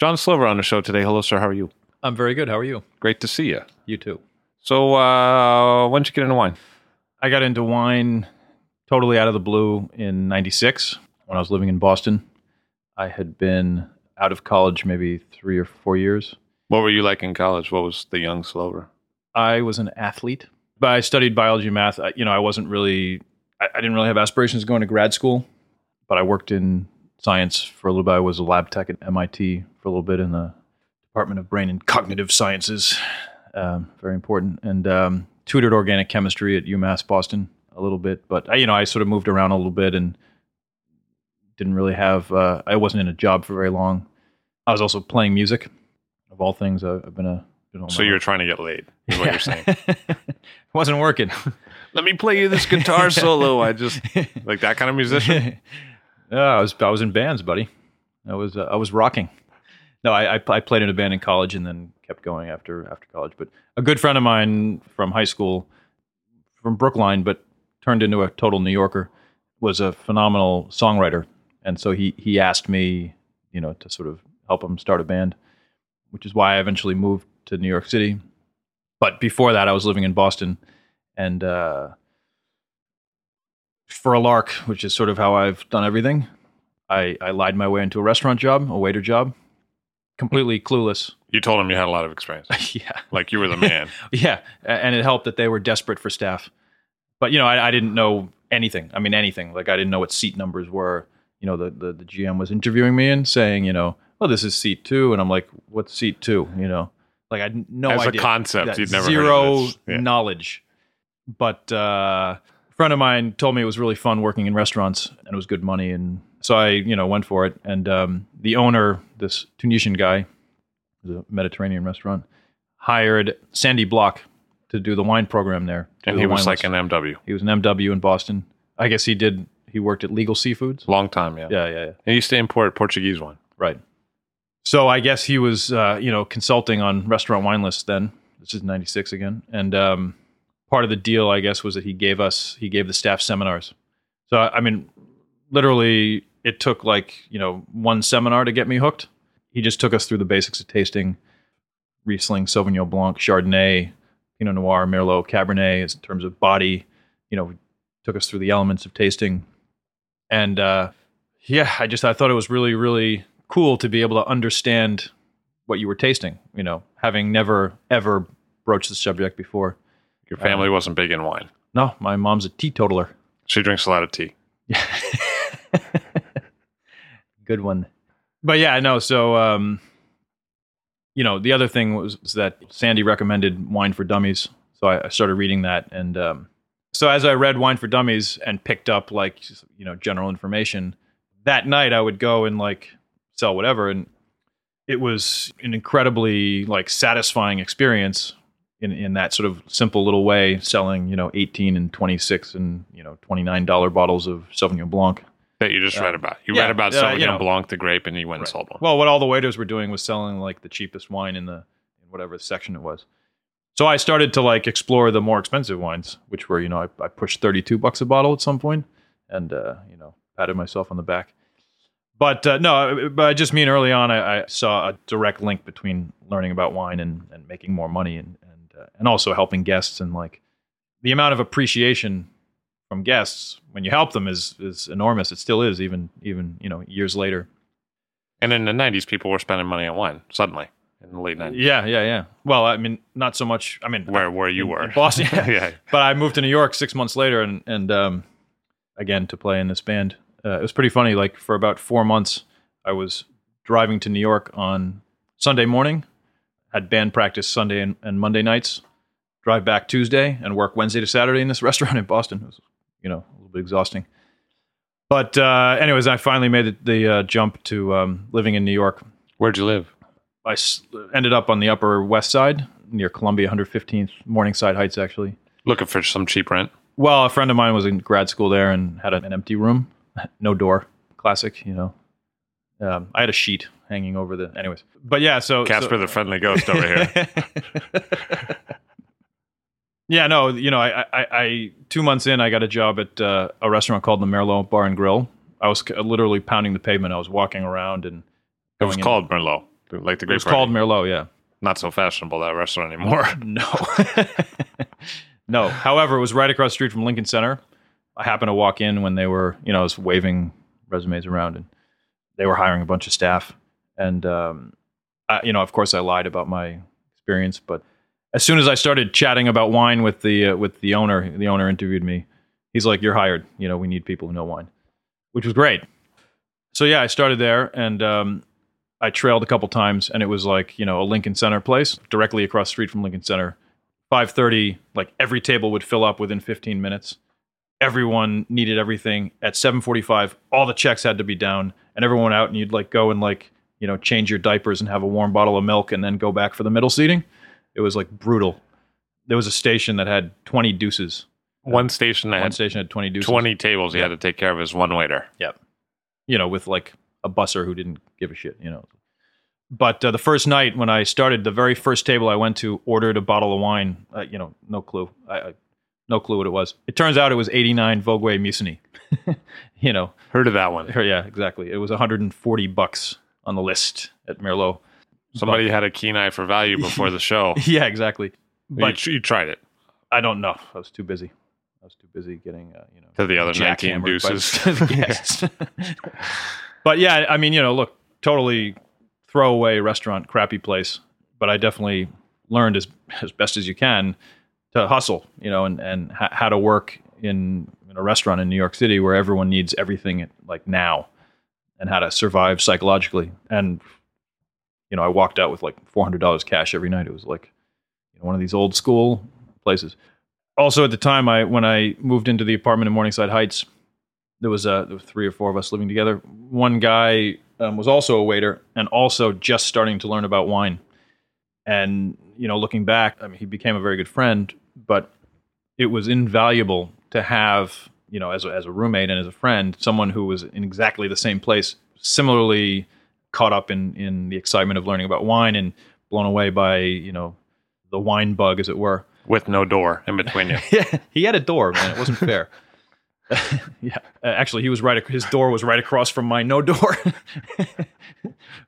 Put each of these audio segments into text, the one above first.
John Slover on the show today. Hello, sir. How are you? I'm very good. How are you? Great to see you. You too. So, uh, when did you get into wine? I got into wine totally out of the blue in 96 when I was living in Boston. I had been out of college maybe three or four years. What were you like in college? What was the young Slover? I was an athlete, but I studied biology and math. I, you know, I wasn't really, I, I didn't really have aspirations of going to grad school, but I worked in science for a little bit. I was a lab tech at MIT for a little bit in the Department of Brain and Cognitive Sciences. Um, very important. And um, tutored organic chemistry at UMass Boston a little bit. But I, you know, I sort of moved around a little bit and didn't really have. Uh, I wasn't in a job for very long. I was also playing music, of all things. I, I've been a. Been So you're trying to get laid, is what you're saying. it wasn't working. Let me play you this guitar solo. I just like that kind of musician. yeah, I was I was in bands, buddy. I was uh, I was rocking. No, I, I I played in a band in college and then kept going after after college. But a good friend of mine from high school, from Brookline, but turned into a total New Yorker, was a phenomenal songwriter, and so he he asked me, you know, to sort of help him start a band, which is why I eventually moved to New York City. But before that, I was living in Boston, and uh, for a lark, which is sort of how I've done everything. I, I lied my way into a restaurant job, a waiter job, completely clueless. You told him you had a lot of experience, yeah, like you were the man. yeah, and it helped that they were desperate for staff. But you know, I, I didn't know anything. I mean, anything. Like I didn't know what seat numbers were. You know, the, the the GM was interviewing me and saying, you know, well, this is seat two, and I'm like, what's seat two? You know, like I had no As a concept, you'd never heard of zero. Yeah. knowledge. But uh, a friend of mine told me it was really fun working in restaurants and it was good money, and so I, you know, went for it. And um, the owner, this Tunisian guy, was a Mediterranean restaurant, hired Sandy Block to do the wine program there. And the he was like list. an MW. he was an MW in Boston. I guess he did. He worked at Legal Seafoods. Long time, yeah. Yeah, yeah, yeah. He used to import Portuguese wine. Right. So I guess he was, uh, you know, consulting on restaurant wine lists then. This is '96 again, and um, part of the deal, I guess, was that he gave us, he gave the staff seminars. So I mean, literally, it took like you know one seminar to get me hooked. He just took us through the basics of tasting Riesling, Sauvignon Blanc, Chardonnay, Pinot Noir, Merlot, Cabernet, in terms of body. You know, took us through the elements of tasting, and uh, yeah, I just I thought it was really really cool to be able to understand what you were tasting. You know, having never ever broached the subject before. Your family wasn't big in wine. No, my mom's a teetotaler. She drinks a lot of tea. Good one. But yeah, no. So, um, you know, the other thing was, was that Sandy recommended Wine for Dummies. So I, I started reading that, and um, so as I read Wine for Dummies and picked up like you know general information, that night I would go and like sell whatever, and it was an incredibly like satisfying experience in in that sort of simple little way, selling you know eighteen and twenty six and you know twenty nine dollar bottles of Sauvignon Blanc. That you just read about. You yeah, read about uh, Sauvignon you know. Blanc, the grape, and you went and sold one. Well, what all the waiters were doing was selling like the cheapest wine in the in whatever section it was. So I started to like explore the more expensive wines, which were, you know, I, I pushed 32 bucks a bottle at some point and, uh, you know, patted myself on the back. But uh, no, but I just mean early on, I, I, saw a direct link between learning about wine and, and making more money and, and, uh, and also helping guests and like the amount of appreciation from guests when you help them is, is enormous. It still is even, even, you know, years later. And in the 90s, people were spending money on wine suddenly in the late 90s. Yeah, yeah, yeah. Well, I mean, not so much. I mean, Where where you in- were. in Boston. Yeah. yeah. but I moved to New York six months later, and and um, again to play in this band. Uh, it was pretty funny. Like for about four months, I was driving to New York on Sunday morning, had band practice Sunday and, and Monday nights, drive back Tuesday, and work Wednesday to Saturday in this restaurant in Boston. It was, you know, a little bit exhausting. But uh, anyways, I finally made the, the uh, jump to um, living in New York. Where'd you live? I s- ended up on the Upper West Side near Columbia, 115th Morningside Heights, actually. Looking for some cheap rent. Well, a friend of mine was in grad school there and had an empty room, no door. Classic, you know. Um, I had a sheet hanging over the. Anyways, but yeah, so Casper the friendly ghost over here. yeah, no, you know, I, I, I two months in, I got a job at uh, a restaurant called the Merlot Bar and Grill. I was c- literally pounding the pavement. I was walking around and It was in- called Merlot. Like the great. It was called Merlot, yeah. Not so fashionable that restaurant anymore. No. no. However, it was right across the street from Lincoln Center. I happened to walk in when they were, you know, I was waving resumes around and they were hiring a bunch of staff. And, um, I, you know, of course I lied about my experience, but as soon as I started chatting about wine with the, uh, with the owner, the owner interviewed me. He's like, you're hired. You know, we need people who know wine, which was great. So yeah, I started there and, um, I trailed a couple times, and it was like you know a Lincoln Center place directly across street from Lincoln Center. Five thirty, like every table would fill up within fifteen minutes. Everyone needed everything. At seven forty-five, all the checks had to be down, and everyone went out, and you'd like go and like you know change your diapers and have a warm bottle of milk, and then go back for the middle seating. It was like brutal. There was a station that had twenty deuces. One station that One had station had twenty deuces. 20 tables he had to take care of as one waiter. Yep. You know, with like a busser who didn't give a shit, you know. But uh, the first night when I started, the very first table I went to ordered a bottle of wine. Uh, you know, no clue. I, I no clue what it was. It turns out it was 89 Vogüé Musigny. you know, Heard of that one. yeah, exactly. It was 140 bucks on the list at Merlot. Somebody had a keen eye for value before the show. Yeah, exactly. but But you, you tried it I don't know. I was too busy. I was too busy getting, uh, you know, to the other 19 jackhammered deuces. guests. but yeah, I mean, you know, look, totally throwaway restaurant, crappy place. But I definitely learned as as best as you can to hustle, you know, and and ha- how to work in in a restaurant in New York City where everyone needs everything like now, and how to survive psychologically. And you know, I walked out with like four hundred dollars cash every night. It was like you know one of these old school places. Also, at the time, I when I moved into the apartment in Morningside Heights, there was uh, three or four of us living together. One guy um, was also a waiter and also just starting to learn about wine. And you know, looking back, I mean, he became a very good friend, but it was invaluable to have you know as a, as a roommate and as a friend someone who was in exactly the same place, similarly caught up in in the excitement of learning about wine and blown away by you know the wine bug, as it were. with no door in between you. Yeah, he had a door, man. It wasn't fair. yeah, Uh, actually, he was right. His door was right across from my no door.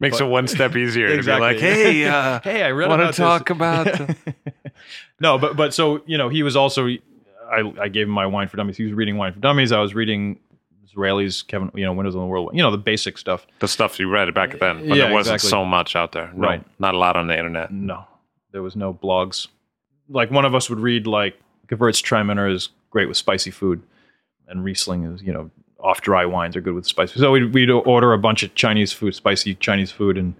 Makes But- it one step easier Exactly. to be like, hey, uh, hey, I read want to talk this. about. no, but but so you know, he was also. I I gave him my wine for dummies. He was reading wine for dummies. I was reading Zraly, Kevin. You know, Windows on the World. You know, the basic stuff. the stuff you read back then, but Yeah, there wasn't exactly. so much out there. No, Right. Not a lot on the internet. No, there was no blogs. Like one of us would read like Gewürztraminer is great with spicy food, and Riesling is you know off dry wines are good with spicy. So we'd, we'd order a bunch of Chinese food, spicy Chinese food, and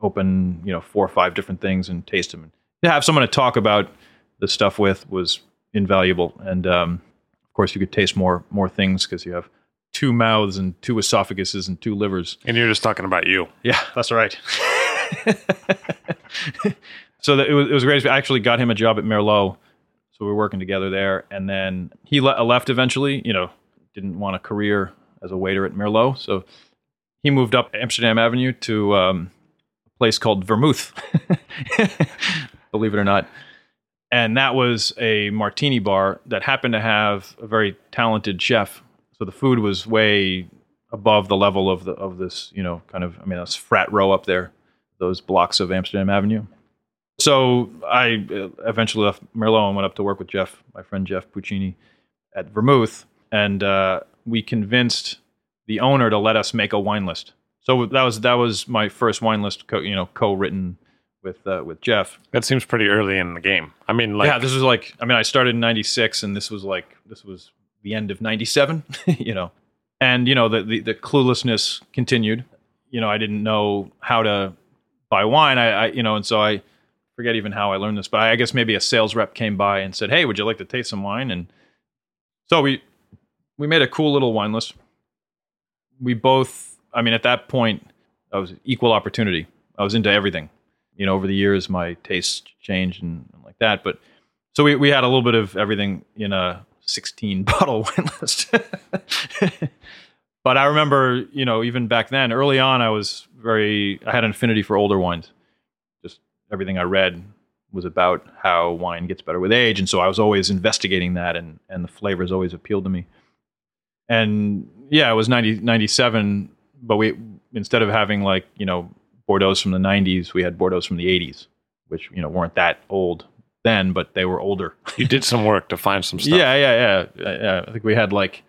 open you know four or five different things and taste them. To have someone to talk about the stuff with was invaluable, and um, of course you could taste more more things because you have two mouths and two esophaguses and two livers. And you're just talking about you. Yeah, that's right. so that it was, it was great. I actually got him a job at Merlot. So we were working together there. And then he le- left eventually, you know, didn't want a career as a waiter at Merlot. So he moved up Amsterdam Avenue to um, a place called Vermouth, believe it or not. and that was a martini bar that happened to have a very talented chef. So the food was way above the level of the of this, you know, kind of I mean, that's frat row up there, those blocks of Amsterdam Avenue. So I uh, eventually left Merlot and went up to work with Jeff, my friend Jeff Puccini, at Vermouth, and uh, we convinced the owner to let us make a wine list. So that was that was my first wine list, co- you know, co-written with uh, with Jeff. That seems pretty early in the game. I mean, like, yeah, this was like I mean, I started in '96, and this was like this was the end of '97, you know, and you know the, the the cluelessness continued. You know, I didn't know how to buy wine. I, I you know, and so I forget even how I learned this, but I, guess maybe a sales rep came by and said, "Hey, would you like to taste some wine?" And so we we made a cool little wine list. We both, I mean, at that point, I was equal opportunity. I was into everything. You know, over the years, my tastes changed and, and like that. But so we we had a little bit of everything in a 16 bottle wine list. but I remember, you know, even back then, early on, I was very, I had an affinity for older wines. Just everything I read was about how wine gets better with age. And so I was always investigating that, and, and the flavors always appealed to me. And yeah, it was 90, 97, but we, instead of having like, you know, Bordeaux's from the 90s, we had Bordeaux's from the 80s, which, you know, weren't that old then, but they were older. you did some work to find some stuff. Yeah, yeah, yeah, yeah. I think we had like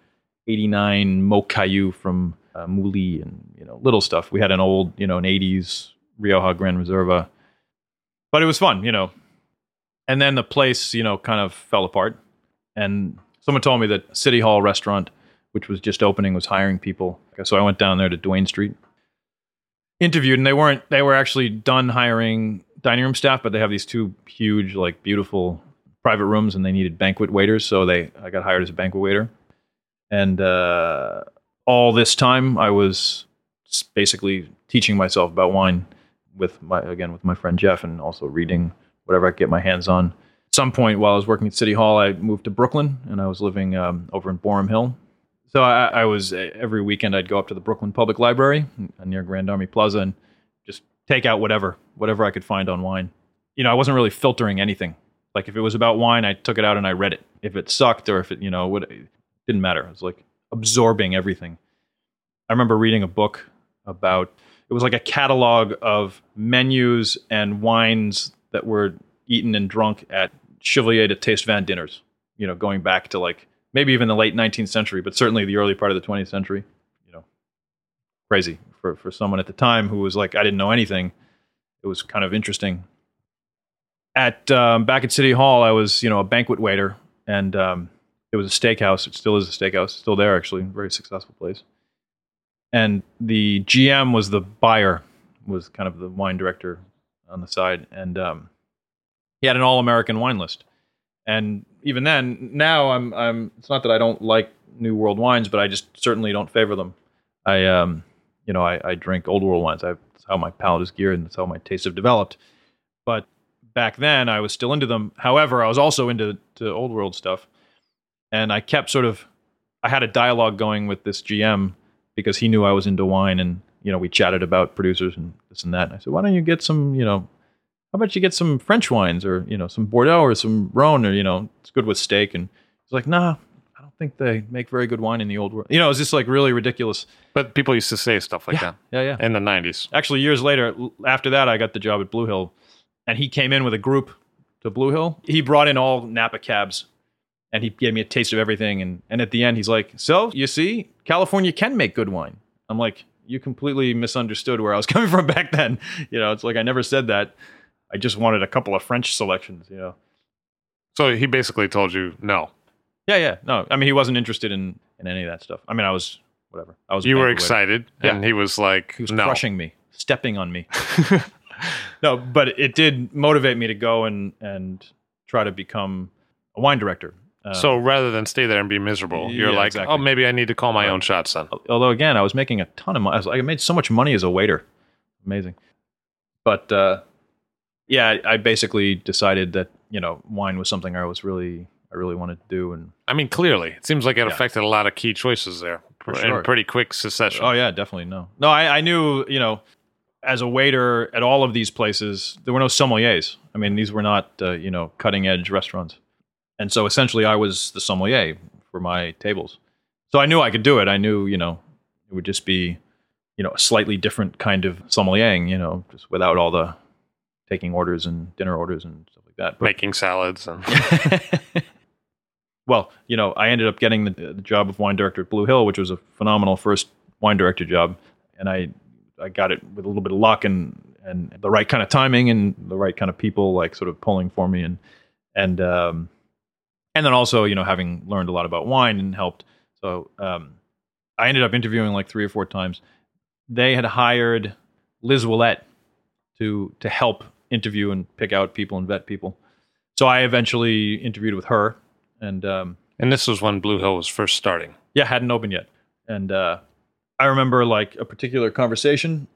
89 Maucaillou from uh, Moulis and, you know, little stuff. We had an old, you know, an 80s Rioja Gran Reserva. But it was fun, you know. And then the place, you know, kind of fell apart. And someone told me that City Hall restaurant, which was just opening, was hiring people. So I went down there to Duane Street, interviewed, and they weren't, they were actually done hiring dining room staff, but they have these two huge, like beautiful private rooms, and they needed banquet waiters. So they, I got hired as a banquet waiter, and uh, all this time I was basically teaching myself about wine with my again with my friend Jeff, and also reading whatever I could get my hands on. At some point while I was working at City Hall, I moved to Brooklyn, and I was living um, over in Boerum Hill. So I, I was every weekend I'd go up to the Brooklyn Public Library uh, near Grand Army Plaza and take out whatever whatever I could find on wine. You know, I wasn't really filtering anything. Like if it was about wine, I took it out and I read it. If it sucked or if it, you know, would it didn't matter. It was like absorbing everything. I remember reading a book about it was like a catalog of menus and wines that were eaten and drunk at Chevalier du Tastevin dinners. You know, going back to like maybe even the late 19th century, but certainly the early part of the 20th century. You know, crazy for for someone at the time who was like, I didn't know anything. It was kind of interesting. At um, back at City Hall, I was you know a banquet waiter, and um, it was a steakhouse. It still is a steakhouse, still there actually, very successful place. And the GM was the buyer, was kind of the wine director on the side, and um, he had an all-American wine list. And even then, now I'm I'm. It's not that I don't like New World wines, but I just certainly don't favor them. I um, you know, I, I drink Old World wines. I, that's how my palate is geared, and that's how my tastes have developed. But back then, I was still into them. However, I was also into to Old World stuff, and I kept sort of. I had a dialogue going with this GM because he knew I was into wine, and you know, we chatted about producers and this and that. And I said, why don't you get some, you know, how about you get some French wines or you know some Bordeaux or some Rhone or you know it's good with steak. And he's like, nah, think they make very good wine in the old world. You know, it's just like really ridiculous. But people used to say stuff like yeah, that yeah, yeah. in the 90s. Actually, years later, after that, I got the job at Blue Hill, and he came in with a group to Blue Hill. He brought in all Napa cabs, and he gave me a taste of everything. And and at the end, he's like, "So you see, California can make good wine." I'm like, "You completely misunderstood where I was coming from back then." You know, it's like I never said that. I just wanted a couple of French selections. You know. So he basically told you no. Yeah, yeah. No, I mean he wasn't interested in in any of that stuff. I mean, I was whatever. I was. You were excited, Yeah. and he was like, He was no. crushing me, stepping on me. no, but it did motivate me to go and and try to become a wine director. Uh, So rather than stay there and be miserable, you're Yeah, like, exactly. oh, maybe I need to call my own shots then. although again, I was making a ton of money. I, was, I made so much money as a waiter, amazing. But uh, yeah, I basically decided that you know wine was something I was really I really wanted to do, and I mean, clearly, it seems like it Yeah. affected a lot of key choices there For in sure. pretty quick succession. Oh yeah, definitely no. No, I, I knew you know, as a waiter at all of these places, there were no sommeliers. I mean, these were not uh, you know cutting edge restaurants, and so essentially, I was the sommelier for my tables. So I knew I could do it. I knew you know it would just be you know a slightly different kind of sommeliering, you know, just without all the taking orders and dinner orders and stuff like that. But Making salads and well, you know, I ended up getting the, the job of wine director at Blue Hill, which was a phenomenal first wine director job, and I I got it with a little bit of luck and and the right kind of timing and the right kind of people like sort of pulling for me and and um and then also you know having learned a lot about wine and helped so um I ended up interviewing like three or four times. They had hired Liz Willette to to help interview and pick out people and vet people. So I eventually interviewed with her and um and this was when Blue Hill was first starting. yeah, hadn't opened yet. And uh, I remember like a particular conversation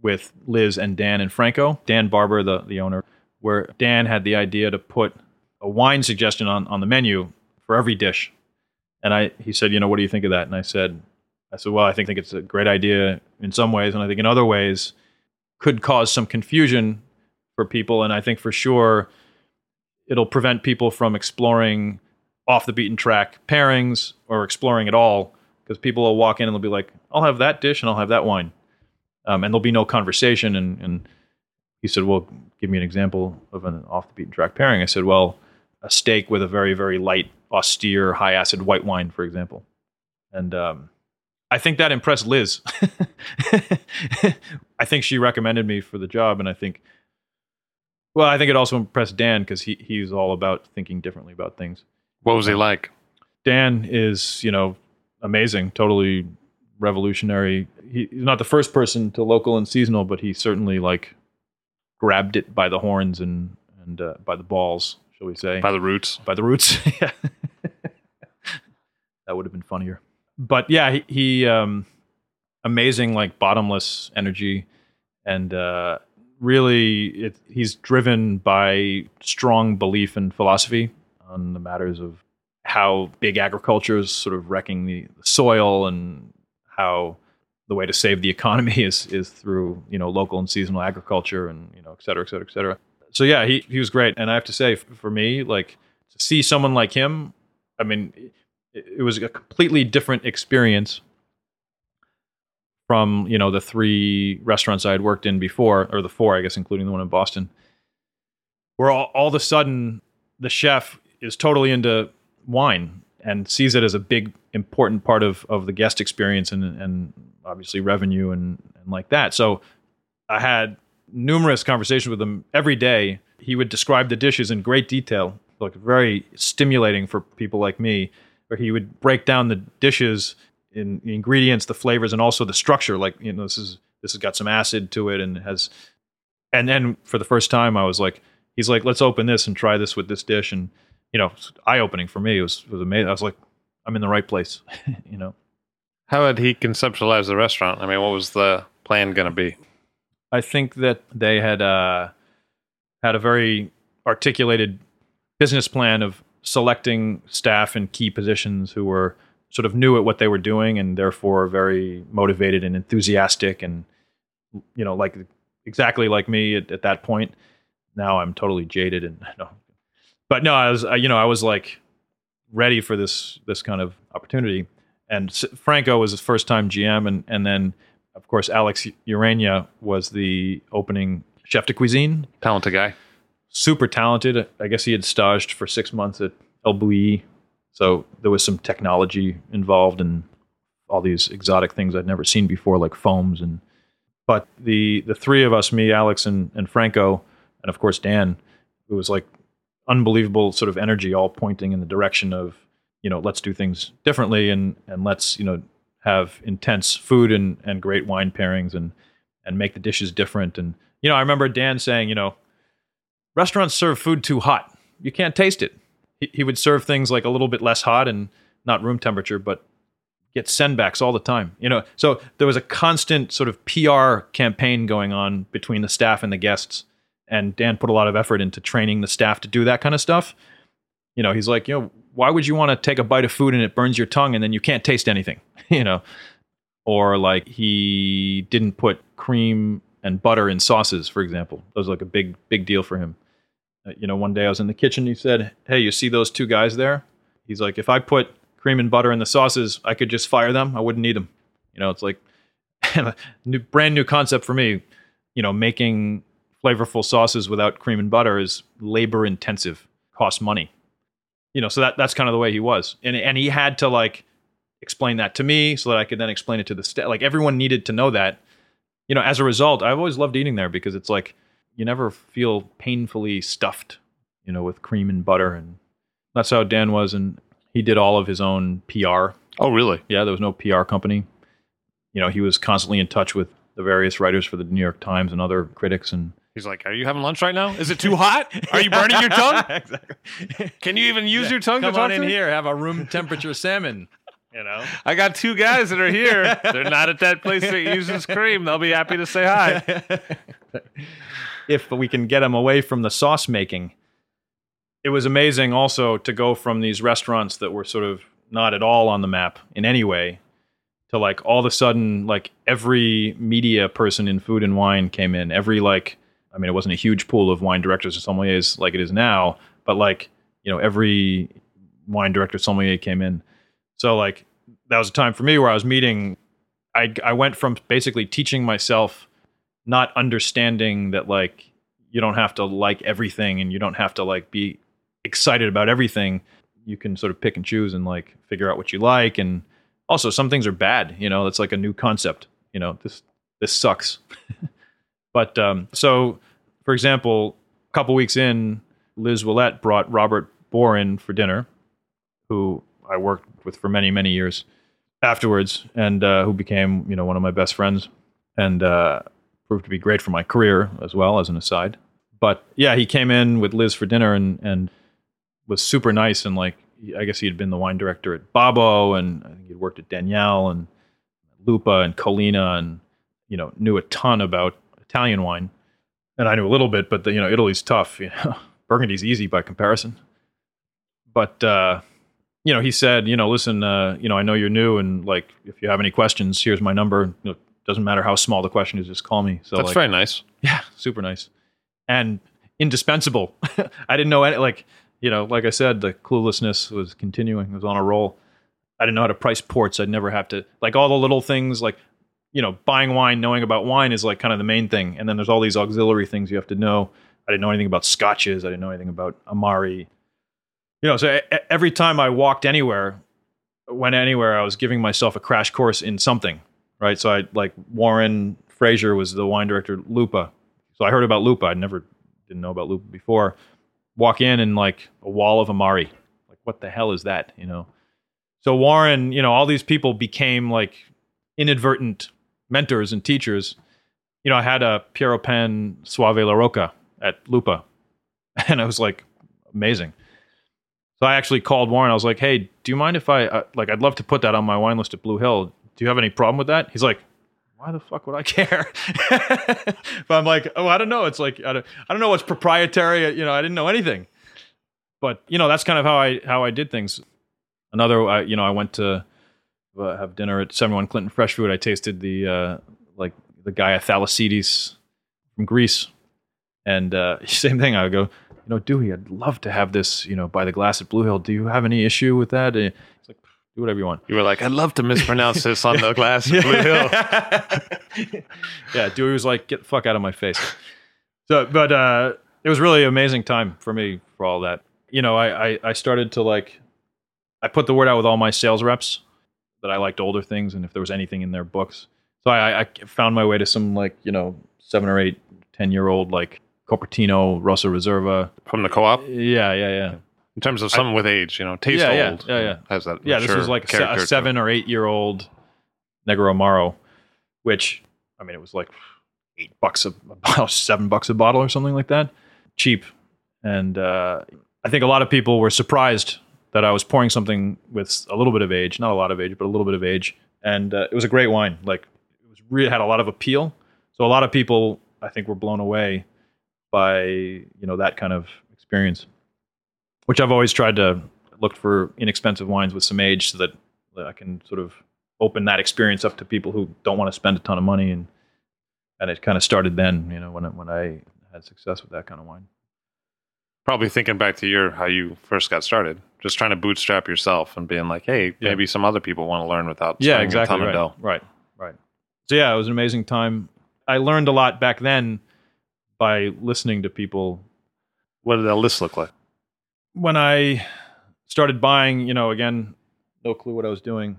with Liz and Dan and Franco, Dan Barber, the, the owner, where Dan had the idea to put a wine suggestion on, on the menu for every dish. And I he said, you know, what do you think of that? And I said, I said, well, I think, think it's a great idea in some ways, and I think in other ways could cause some confusion for people. And I think for sure it'll prevent people from exploring off the beaten track pairings or exploring at all because people will walk in and they'll be like, I'll have that dish and I'll have that wine. Um, and there'll be no conversation. And, and he said, Well, give me an example of an off the beaten track pairing. I said, Well, a steak with a very, very light, austere, high acid white wine, for example. And um, I think that impressed Liz. I think she recommended me for the job. And I think, well, I think it also impressed Dan because he, he's all about thinking differently about things. What was he like? Dan is, you know, amazing, totally revolutionary. He, he's not the first person to local and seasonal, but he certainly like grabbed it by the horns and and uh, by the balls, shall we say? By the roots. by the roots. yeah, that would have been funnier. But yeah, he, he um, amazing like bottomless energy, and uh, really, it, he's driven by strong belief and philosophy on the matters of how big agriculture is sort of wrecking the, soil and how the way to save the economy is is through you know local and seasonal agriculture and you know et cetera et cetera et cetera. So yeah he, he was great. And i have to say for me like to see someone like him i mean it, it was a completely different experience from you know the three restaurants i had worked in before or the four i guess including the one in boston where all, all of a sudden the chef is totally into wine and sees it as a big important part of of the guest experience and and obviously revenue and and like that. So i had numerous conversations with him every day. He would describe the dishes in great detail like very stimulating for people like me where he would break down the dishes in the ingredients the flavors and also the structure. Like you know this is this has got some acid to it and has and then for the first time i was like he's like let's open this and try this with this dish. And you know eye opening for me it was it was amazing i was like i'm in the right place you know How had he conceptualized the restaurant? I mean, what was the plan going to be? I think that they had uh, had a very articulated business plan of selecting staff in key positions who were sort of knew at what they were doing and therefore very motivated and enthusiastic and you know like exactly like me at, at that point. Now I'm totally jaded and no, but no, I was uh, you know I was like ready for this this kind of opportunity. And S- Franco was his first time GM, and and then of course Alex Ureña was the opening chef de cuisine. Talented guy. Super talented. I guess he had staged for six months at El Bulli, so there was some technology involved and all these exotic things I'd never seen before, like foams and. But the the three of us, me, Alex, and and Franco, and of course Dan, it was like unbelievable sort of energy, all pointing in the direction of you know let's do things differently and and let's you know have intense food and and great wine pairings and and make the dishes different. And you know I remember Dan saying you know restaurants serve food too hot. You can't taste it. He, he would serve things like a little bit less hot and not room temperature but get sendbacks all the time you know? So there was a constant sort of PR campaign going on between the staff and the guests and Dan put a lot of effort into training the staff to do that kind of stuff you know he's like you know why would you want to take a bite of food and it burns your tongue and then you can't taste anything you know or like he didn't put cream and butter in sauces for example that was like a big big deal for him uh, you know, one day I was in the kitchen. He said, "Hey, you see those two guys there?" He's like, "If I put cream and butter in the sauces, I could just fire them. I wouldn't need them." You know, it's like new, brand new concept for me. You know, making flavorful sauces without cream and butter is labor intensive, costs money. You know, so that that's kind of the way he was, and and he had to like explain that to me so that I could then explain it to the staff. Like everyone needed to know that. You know, as a result, I've always loved eating there because it's like you never feel painfully stuffed, you know, with cream and butter. And that's how Dan was. And he did all of his own PR. Oh, really? Yeah, there was no PR company. You know, he was constantly in touch with the various writers for the New York Times and other critics. And He's like, "Are you having lunch right now? Is it too hot? Are you burning your tongue? exactly. Can you even use your tongue Come to talk on in to me?" here, have a room temperature salmon. You know, I got two guys that are here. They're not at that place that uses cream. They'll be happy to say hi. if we can get them away from the sauce making. It was amazing also to go from these restaurants that were sort of not at all on the map in any way to like all of a sudden like every media person in food and wine came in. Every like I mean it wasn't a huge pool of wine directors or sommeliers like it is now, but like, you know, every wine director sommelier came in. So like that was a time for me where I was meeting I I went from basically teaching myself not understanding that like you don't have to like everything and you don't have to like be excited about everything. You can sort of pick and choose and like figure out what you like. And also some things are bad you know? That's like a new concept. You know this this sucks but um so for example a couple weeks in liz willette brought robert bohr in for dinner who i worked with for many many years afterwards and uh, who became you know one of my best friends and uh proved to be great for my career as well as an aside. But yeah, he came in with Liz for dinner and and was super nice and like I guess he had been the wine director at Babbo and I think he'd worked at Daniel and Lupa and Colina and you know knew a ton about Italian wine. And I knew a little bit, but the, you know Italy's tough. You know, Burgundy's easy by comparison. But uh, you know, he said, you know, listen, uh, you know, I know you're new, and like, if you have any questions, here's my number. You know, doesn't matter how small the question is, just call me. So That's like, very nice. yeah, super nice and indispensable. I didn't know any, like you know, like I said, the cluelessness was continuing. It was on a roll. I didn't know how to price ports. I'd never have to like all the little things like you know, buying wine, knowing about wine is like kind of the main thing, and then there's all these auxiliary things you have to know. I didn't know anything about scotches. I didn't know anything about Amari. You know, so every time I walked anywhere, went anywhere, I was giving myself a crash course in something, right? So I like Warren Fraser was the wine director Lupa. So I heard about Lupa. I never didn't know about Lupa before. Walk in and like a wall of Amari. Like what the hell is that? You know. So Warren, you know, all these people became like inadvertent mentors and teachers. You know, I had a Pieropan Soave La Rocca at Lupa, and I was like amazing. So I actually called Warren. I was like, "Hey, do you mind if I uh, like? I'd love to put that on my wine list at Blue Hill. Do you have any problem with that?" He's like, "Why the fuck would I care?" but I'm like, "Oh, I don't know. It's like I don't, I don't know what's proprietary. You know, I didn't know anything." But you know, that's kind of how I how I did things. Another, uh, you know, I went to uh, have dinner at 71 Clinton Fresh Food. I tasted the uh, like the guy Thalassitis from Greece, and uh, same thing. I would go, you know, Dewey, I'd love to have this, you know, by the glass at Blue Hill. Do you have any issue with that? He's like, do whatever you want. You were like, I'd love to mispronounce this on the glass at Blue Hill. yeah, Dewey was like, get the fuck out of my face. So, but uh, it was really amazing time for me for all that. You know, I, I, I started to like, I put the word out with all my sales reps that I liked older things and if there was anything in their books. So I, I found my way to some like, you know, seven or eight, 10 year old like Copertino, Rosso Reserva. From the co-op, Yeah, yeah, yeah. in terms of something with age, you know, taste Yeah, yeah, old. yeah, yeah. Has that Yeah, this was like a a seven or eight year old Negro Amaro, which I mean, it was like eight bucks a bottle, seven bucks a bottle or something like that, cheap. And uh, I think a lot of people were surprised that I was pouring something with a little bit of age, not a lot of age, but a little bit of age, and uh, it was a great wine. Like it was really had a lot of appeal. So a lot of people, I think, were blown away by you know that kind of experience which I've always tried to look for inexpensive wines with some age so that, that I can sort of open that experience up to people who don't want to spend a ton of money and and it kind of started then, you know, when when I had success with that kind of wine. Probably thinking back to your how you first got started, just trying to bootstrap yourself and being like, hey, Yeah. maybe some other people want to learn without yeah, exactly. a ton Right. right, right. So yeah, it was an amazing time. I learned a lot back then by listening to people What did that list look like? when I started buying, you know, again, no clue what I was doing.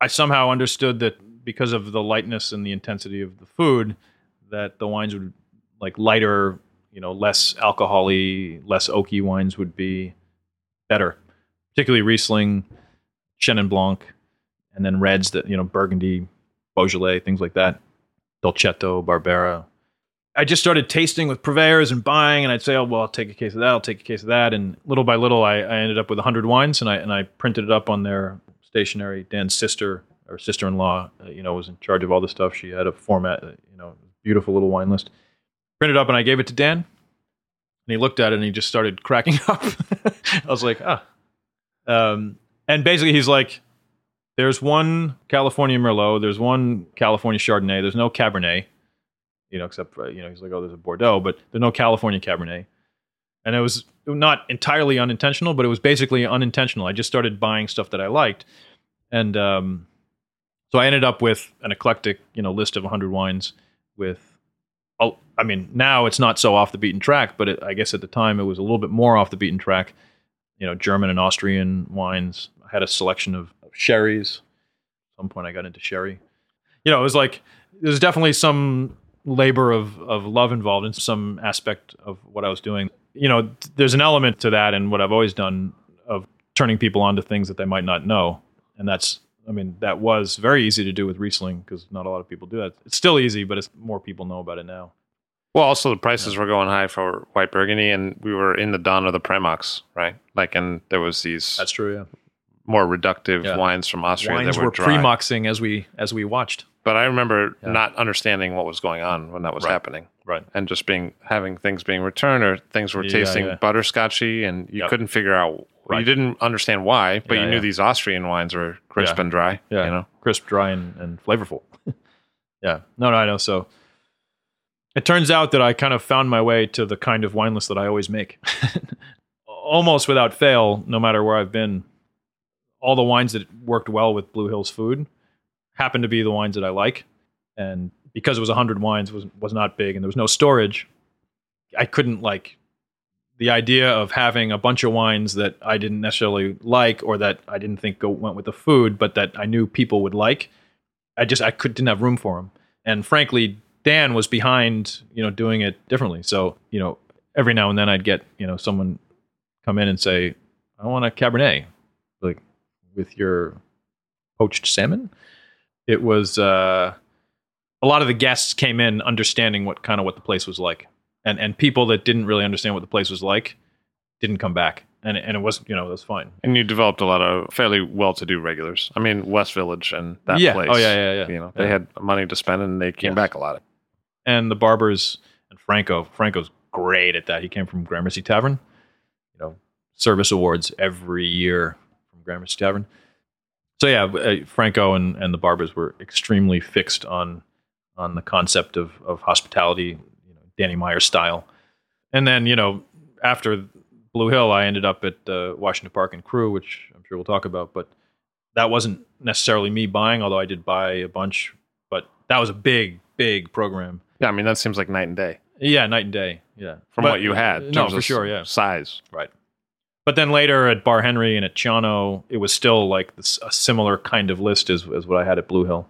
I somehow understood that because of the lightness and the intensity of the food, that the wines would like lighter, you know, less alcoholy, less oaky wines would be better, particularly Riesling, Chenin Blanc, and then reds that you know, Burgundy, Beaujolais, things like that, Dolcetto, Barbera, I just started tasting with purveyors and buying, and I'd say, "Oh, well, I'll take a case of that. I'll take a case of that." And little by little, I, I ended up with hundred wines, and I and I printed it up on their stationery. Dan's sister or sister-in-law, uh, you know, was in charge of all this stuff. She had a format, uh, you know, beautiful little wine list. Printed up, and I gave it to Dan, and he looked at it, and he just started cracking up. I was like, "Ah," um, and basically, he's like, "There's one California Merlot, there's one California Chardonnay, there's no Cabernet." you know, except for, you know, he's like, oh, there's a Bordeaux, but there's no California Cabernet. And it was not entirely unintentional, but it was basically unintentional. I just started buying stuff that I liked. And um, so I ended up with an eclectic, you know, list of 100 wines with, I mean, now it's not so off the beaten track, but it, I guess at the time it was a little bit more off the beaten track. You know, German and Austrian wines. I had a selection of sherries. At some point I got into sherry. You know, it was like, there's definitely some labor of of love involved in some aspect of what I was doing. You know, there's an element to that and what I've always done of turning people on to things that they might not know. And that's I mean, that was very easy to do with Riesling because not a lot of people do that. It's still easy, but it's more people know about it now. Well, also the prices were going high for white Burgundy, and we were in the dawn of the Premox, right? Like, and there was these That's true, yeah. more reductive Yeah. wines from Austria Wines that were, were dry. pre-moxing as we as we watched. But I remember Yeah. not understanding what was going on when that was Right. happening, Right. and just being having things being returned or things were tasting yeah. butterscotchy, and you Yep. couldn't figure out. You didn't understand why, but Yeah, you knew yeah. these Austrian wines were crisp Yeah. and dry. Yeah. You know, crisp, dry, and, and flavorful. yeah. No, no, I know. So it turns out that I kind of found my way to the kind of wine list that I always make. Almost without fail, no matter where I've been, all the wines that worked well with Blue Hills food happened to be the wines that I like. And because it was 100 wines, was was not big, and there was no storage, I couldn't like the idea of having a bunch of wines that I didn't necessarily like or that I didn't think go, went with the food, but that I knew people would like. I just I could didn't have room for them, and frankly, Dan was behind you know doing it differently. So you know every now and then I'd get you know someone come in and say, "I want a Cabernet," like with your poached salmon. It was uh, a lot of the guests came in understanding what kind of what the place was like and and people that didn't really understand what the place was like didn't come back and and it was you know was fine and you developed a lot of fairly well-to-do regulars. I mean, West Village and that yeah place. oh yeah yeah yeah You know, they Yeah. had money to spend, and they came Yes. back a lot. And the barbers and franco franco's great at that. He came from gramercy tavern. You know service awards every year from gramercy tavern. So yeah uh, franco and and the barbers were extremely fixed on on the concept of of hospitality you know danny meyer style. And then you know after blue hill i ended up at uh, washington park and crew which i'm sure we'll talk about but that wasn't necessarily me buying although i did buy a bunch but that was a big big program Yeah, I mean that seems like night and day yeah night and day yeah from But- what you had. in no terms for of sure yeah size. Right. But then later at Bar Henry and at Ciano, it was still like this, a similar kind of list as, as what I had at Blue Hill.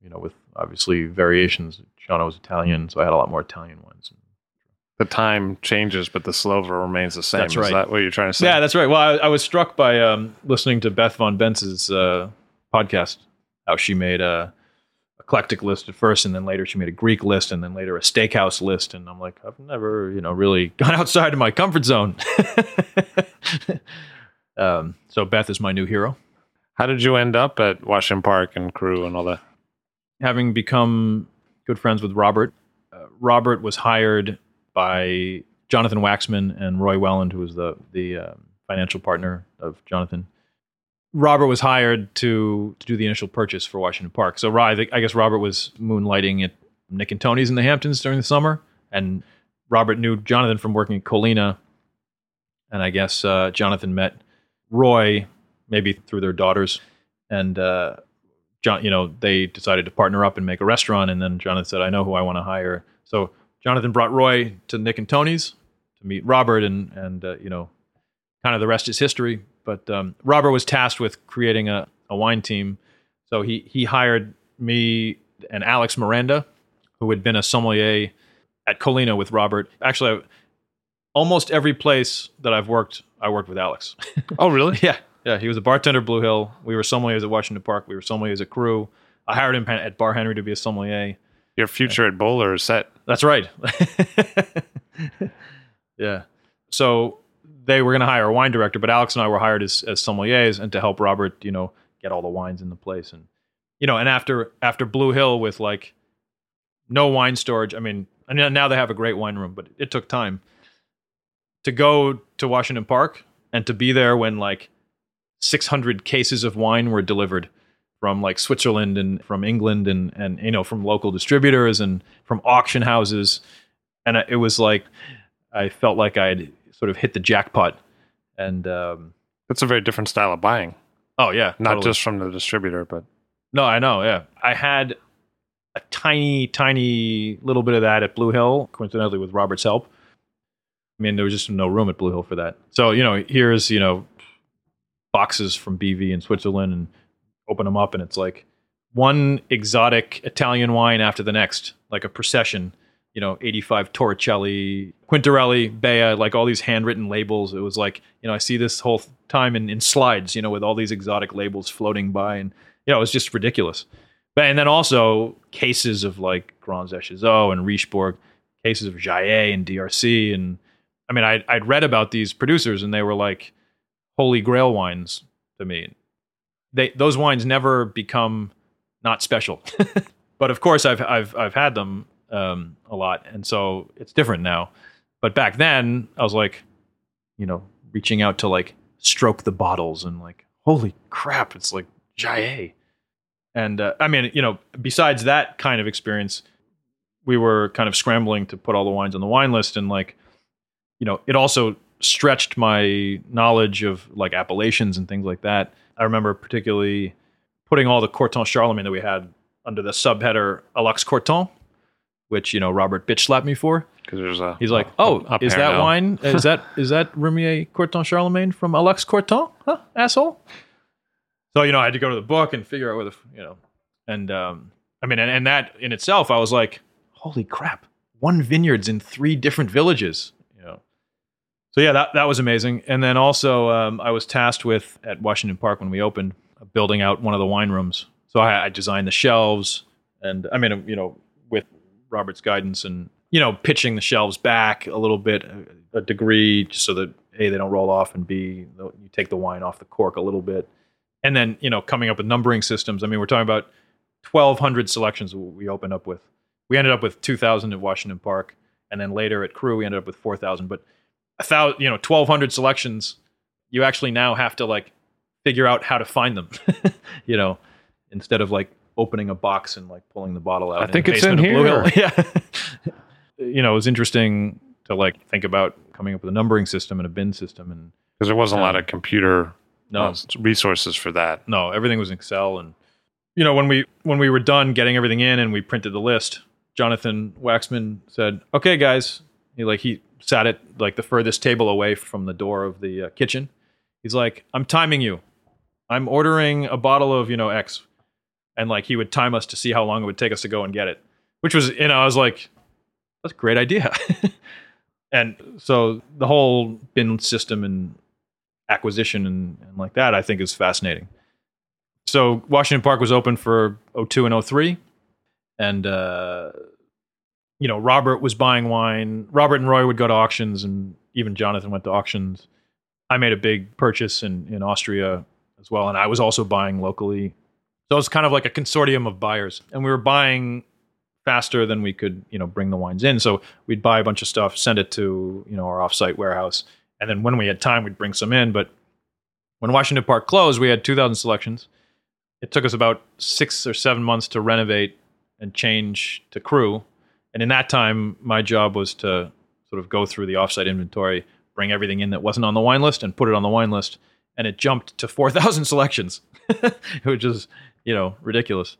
You know, with obviously variations. Ciano was Italian, so I had a lot more Italian ones. The time changes, but the slover remains the same. That's Is right. that what you're trying to say? Yeah, that's right. Well, I, I was struck by um, listening to Beth Von Benz's uh, podcast, how she made a eclectic list at first, and then later she made a Greek list, and then later a steakhouse list. And I'm like, I've never, you know, really gone outside of my comfort zone. um, so Beth is my new hero. How did you end up at Washington Park and crew and all that? having become good friends with Robert, uh, Robert was hired by Jonathan Waxman and Roy Welland, who was the the um, financial partner of Jonathan. Robert was hired to to do the initial purchase for Washington Park. So I guess Robert was moonlighting at Nick and Toni's in the Hamptons during the summer, and Robert knew Jonathan from working at Colina, and I guess uh, Jonathan met Roy maybe through their daughters, and uh, John, you know, they decided to partner up and make a restaurant. And then Jonathan said, "I know who I want to hire." So Jonathan brought Roy to Nick and Toni's to meet Robert, and and uh, you know, kind of the rest is history. But um, Robert was tasked with creating a, a wine team, so he he hired me and Alex Miranda, who had been a sommelier at Colina with Robert. Actually, I, almost every place that I've worked, I worked with Alex. Oh, really? yeah, yeah. He was a bartender at Blue Hill. We were sommeliers at Washington Park. We were sommeliers at Cru. I hired him at Bar Henry to be a sommelier. Your future at Bowler is set. That's right. yeah. So they were going to hire a wine director, but Alex and I were hired as, as sommeliers and to help Robert, you know, get all the wines in the place. And, you know, and after, after Blue Hill with like no wine storage, I mean, and now they have a great wine room, but it took time to go to Washington Park and to be there when like 600 cases of wine were delivered from like Switzerland and from England and and you know from local distributors and from auction houses and it was like I felt like I'd sort of hit the jackpot and um, That's a very different style of buying. oh yeah Not totally. just from the distributor, but no I know yeah I had a tiny tiny little bit of that at Blue Hill coincidentally with Robert's help I mean there was just no room at Blue Hill for that so you know here's you know boxes from BV in Switzerland and open them up and it's like one exotic Italian wine after the next, like a procession. You know, 85 Torricelli, Quintarelli, Bea, like all these handwritten labels. It was like, you know, I see this whole time in, in slides, you know, with all these exotic labels floating by. And, you know, it was just ridiculous. But, and then also cases of like Grands Echezeaux and Richebourg, cases of Jayer and DRC. And I mean, I'd, I'd read about these producers and they were like holy grail wines to me they those wines never become not special. but of course, I've I've I've had them um, a lot, and so it's different now. But back then, I was like, you know, reaching out to like stroke the bottles and like, holy crap, it's like Jayer. And uh, I mean, you know, besides that kind of experience, we were kind of scrambling to put all the wines on the wine list, and like, you know, it also stretched my knowledge of like appellations and things like that. I remember particularly putting all the Corton Charlemagne that we had under the subheader Aloxe Corton, which you know Robert bitch slapped me for. because there's a He's like, "Oh, a is that parallel." wine? Is that is that Roumier Corton Charlemagne from Aloxe Corton? Huh, asshole." So you know, I had to go to the book and figure out where the you know, and um, I mean, and, and that in itself, I was like, "Holy crap! One vineyards in three different villages." You know, so yeah, that that was amazing. And then also, um, I was tasked with at Washington Park when we opened, uh, building out one of the wine rooms. So I, I designed the shelves, and I mean, you know, Robert's guidance and you know, pitching the shelves back a little bit, a, a degree, just so that a they don't roll off, and b you take the wine off the cork a little bit, and then you know, coming up with numbering systems. I mean, we're talking about twelve hundred selections we opened up with. We ended up with two thousand at Washington Park, and then later at Cru we ended up with four thousand. But a thousand, you know, twelve hundred selections. You actually now have to like figure out how to find them. you know, instead of like opening a box and like pulling the bottle out. I the think it's in basement Blue here. Hill. Yeah. you know, it was interesting to like think about coming up with a numbering system and a bin system and because there wasn't a lot of computer no uh, resources for that. no everything was in excel and you know when we when we were done getting everything in and we printed the list jonathan waxman said okay guys he like he sat at like the furthest table away from the door of the uh, kitchen he's like i'm timing you i'm ordering a bottle of you know x and like he would time us to see how long it would take us to go and get it which was you know i was like that's a great idea. And so the whole bin system and acquisition and, and like that i think is fascinating. So washington park was open for 02 and 03 and uh, you know robert was buying wine. Robert and roy would go to auctions and even jonathan went to auctions. I made a big purchase in, in austria as well and i was also buying locally so it was kind of like a consortium of buyers. And we were buying faster than we could you know bring the wines in. So we'd buy a bunch of stuff send it to you know our offsite warehouse. And then when we had time we'd bring some in. But when washington park closed we had 2000 selections. It took us about six or seven months to renovate and change to Cru. And in that time my job was to sort of go through the offsite inventory, bring everything in that wasn't on the wine list, and put it on the wine list, and it jumped to four thousand selections, which is you know ridiculous.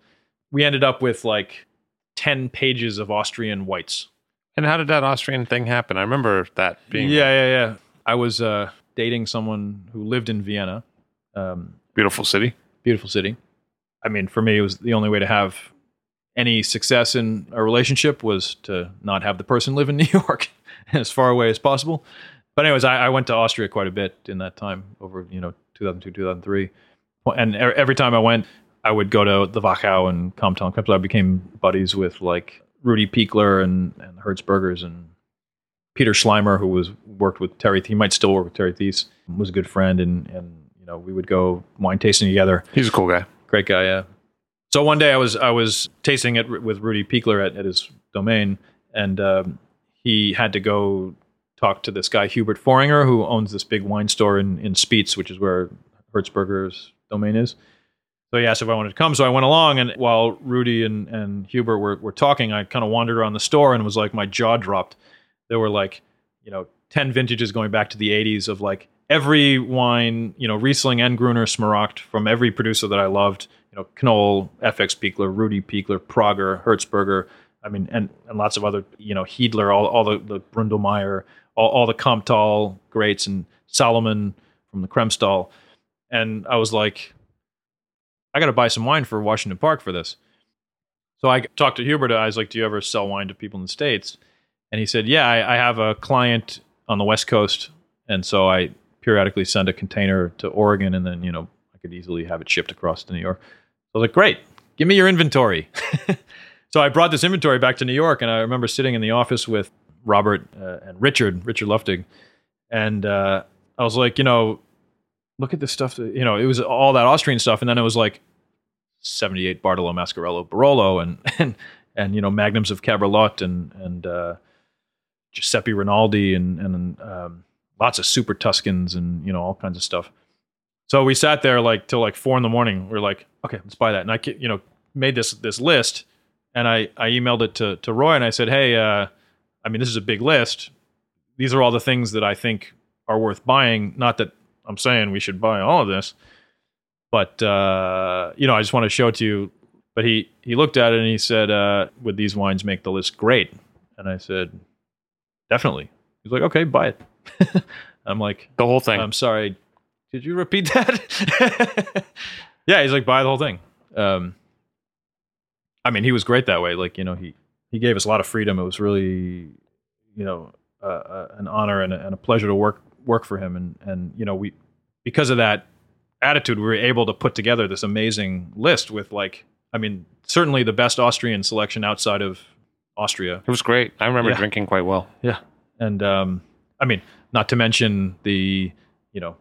We ended up with like ten pages of Austrian whites. And how did that Austrian thing happen? I remember that being Yeah, yeah, yeah. I was uh, dating someone who lived in Vienna. Um, beautiful city. beautiful city. I mean, for me, it was the only way to have any success in a relationship was to not have the person live in New York as far away as possible. But anyways, I, I went to Austria quite a bit in that time, over you know 2002, 2003, and every time I went, I would go to the Wachau and Kamptal. Kamptal. I became buddies with like Rudi Pichler and and Hirtzbergers and Peter Schleimer, who was worked with Terry. He might still work with Terry Theise. Was a good friend, and and you know we would go wine tasting together He's a cool guy. great guy yeah so one day i was i was tasting it with Rudi Pichler at, at his domain and um, he had to go talk to this guy hubert Fohringer who owns this big wine store in, in Spitz, which is where Hirtzberger's domain is so he asked if i wanted to come so i went along and while rudy and, and hubert were, were talking i kind of wandered around the store and was like my jaw dropped there were like you know 10 vintages going back to the 80s of like every wine, you know, Riesling and Gruner Smaragd from every producer that I loved, you know, Knoll, FX Pichler, Rudi Pichler, Prager, Hirtzberger, I mean, and, and lots of other, you know, Hiedler, all, all the, the all, all the Kamptal greats and Salomon from the Kremstal. And I was like, I got to buy some wine for Washington Park for this. So I talked to Hubert. I was like, do you ever sell wine to people in the States? And he said, yeah, I, I have a client on the West Coast. And so I periodically send a container to Oregon and then, you know, I could easily have it shipped across to New York. So I was like, great, give me your inventory. so I brought this inventory back to New York and I remember sitting in the office with Robert uh, and Richard, Richard Luftig. And uh, I was like, you know, look at this stuff. That, you know, it was all that Austrian stuff. And then it was like 78 Bartolo Mascarello Barolo and, and, and, you know, magnums of Caberlot and, and, uh, Giuseppe Rinaldi and, and, um, lots of super Tuscans and you know all kinds of stuff. So we sat there like till like four in the morning. We are like, okay, let's buy that. And I you know made this this list, and I I emailed it to to Roy and I said, hey, uh, I mean this is a big list. These are all the things that I think are worth buying. Not that I'm saying we should buy all of this, but uh, you know I just want to show it to you. But he he looked at it and he said, uh, would these wines make the list great? And I said, definitely. He's like, okay, buy it. I'm like, The whole thing. I'm sorry. Did you repeat that? yeah, he's like, buy the whole thing. Um, I mean, he was great that way. Like, you know, he he gave us a lot of freedom. It was really, you know, uh, uh, an honor and a, and a pleasure to work work for him. And and you know, we because of that attitude, we were able to put together this amazing list with like, I mean, certainly the best Austrian selection outside of Austria. it was great. I remember Yeah. drinking quite well. Yeah, and um, I mean, not to mention the, you know,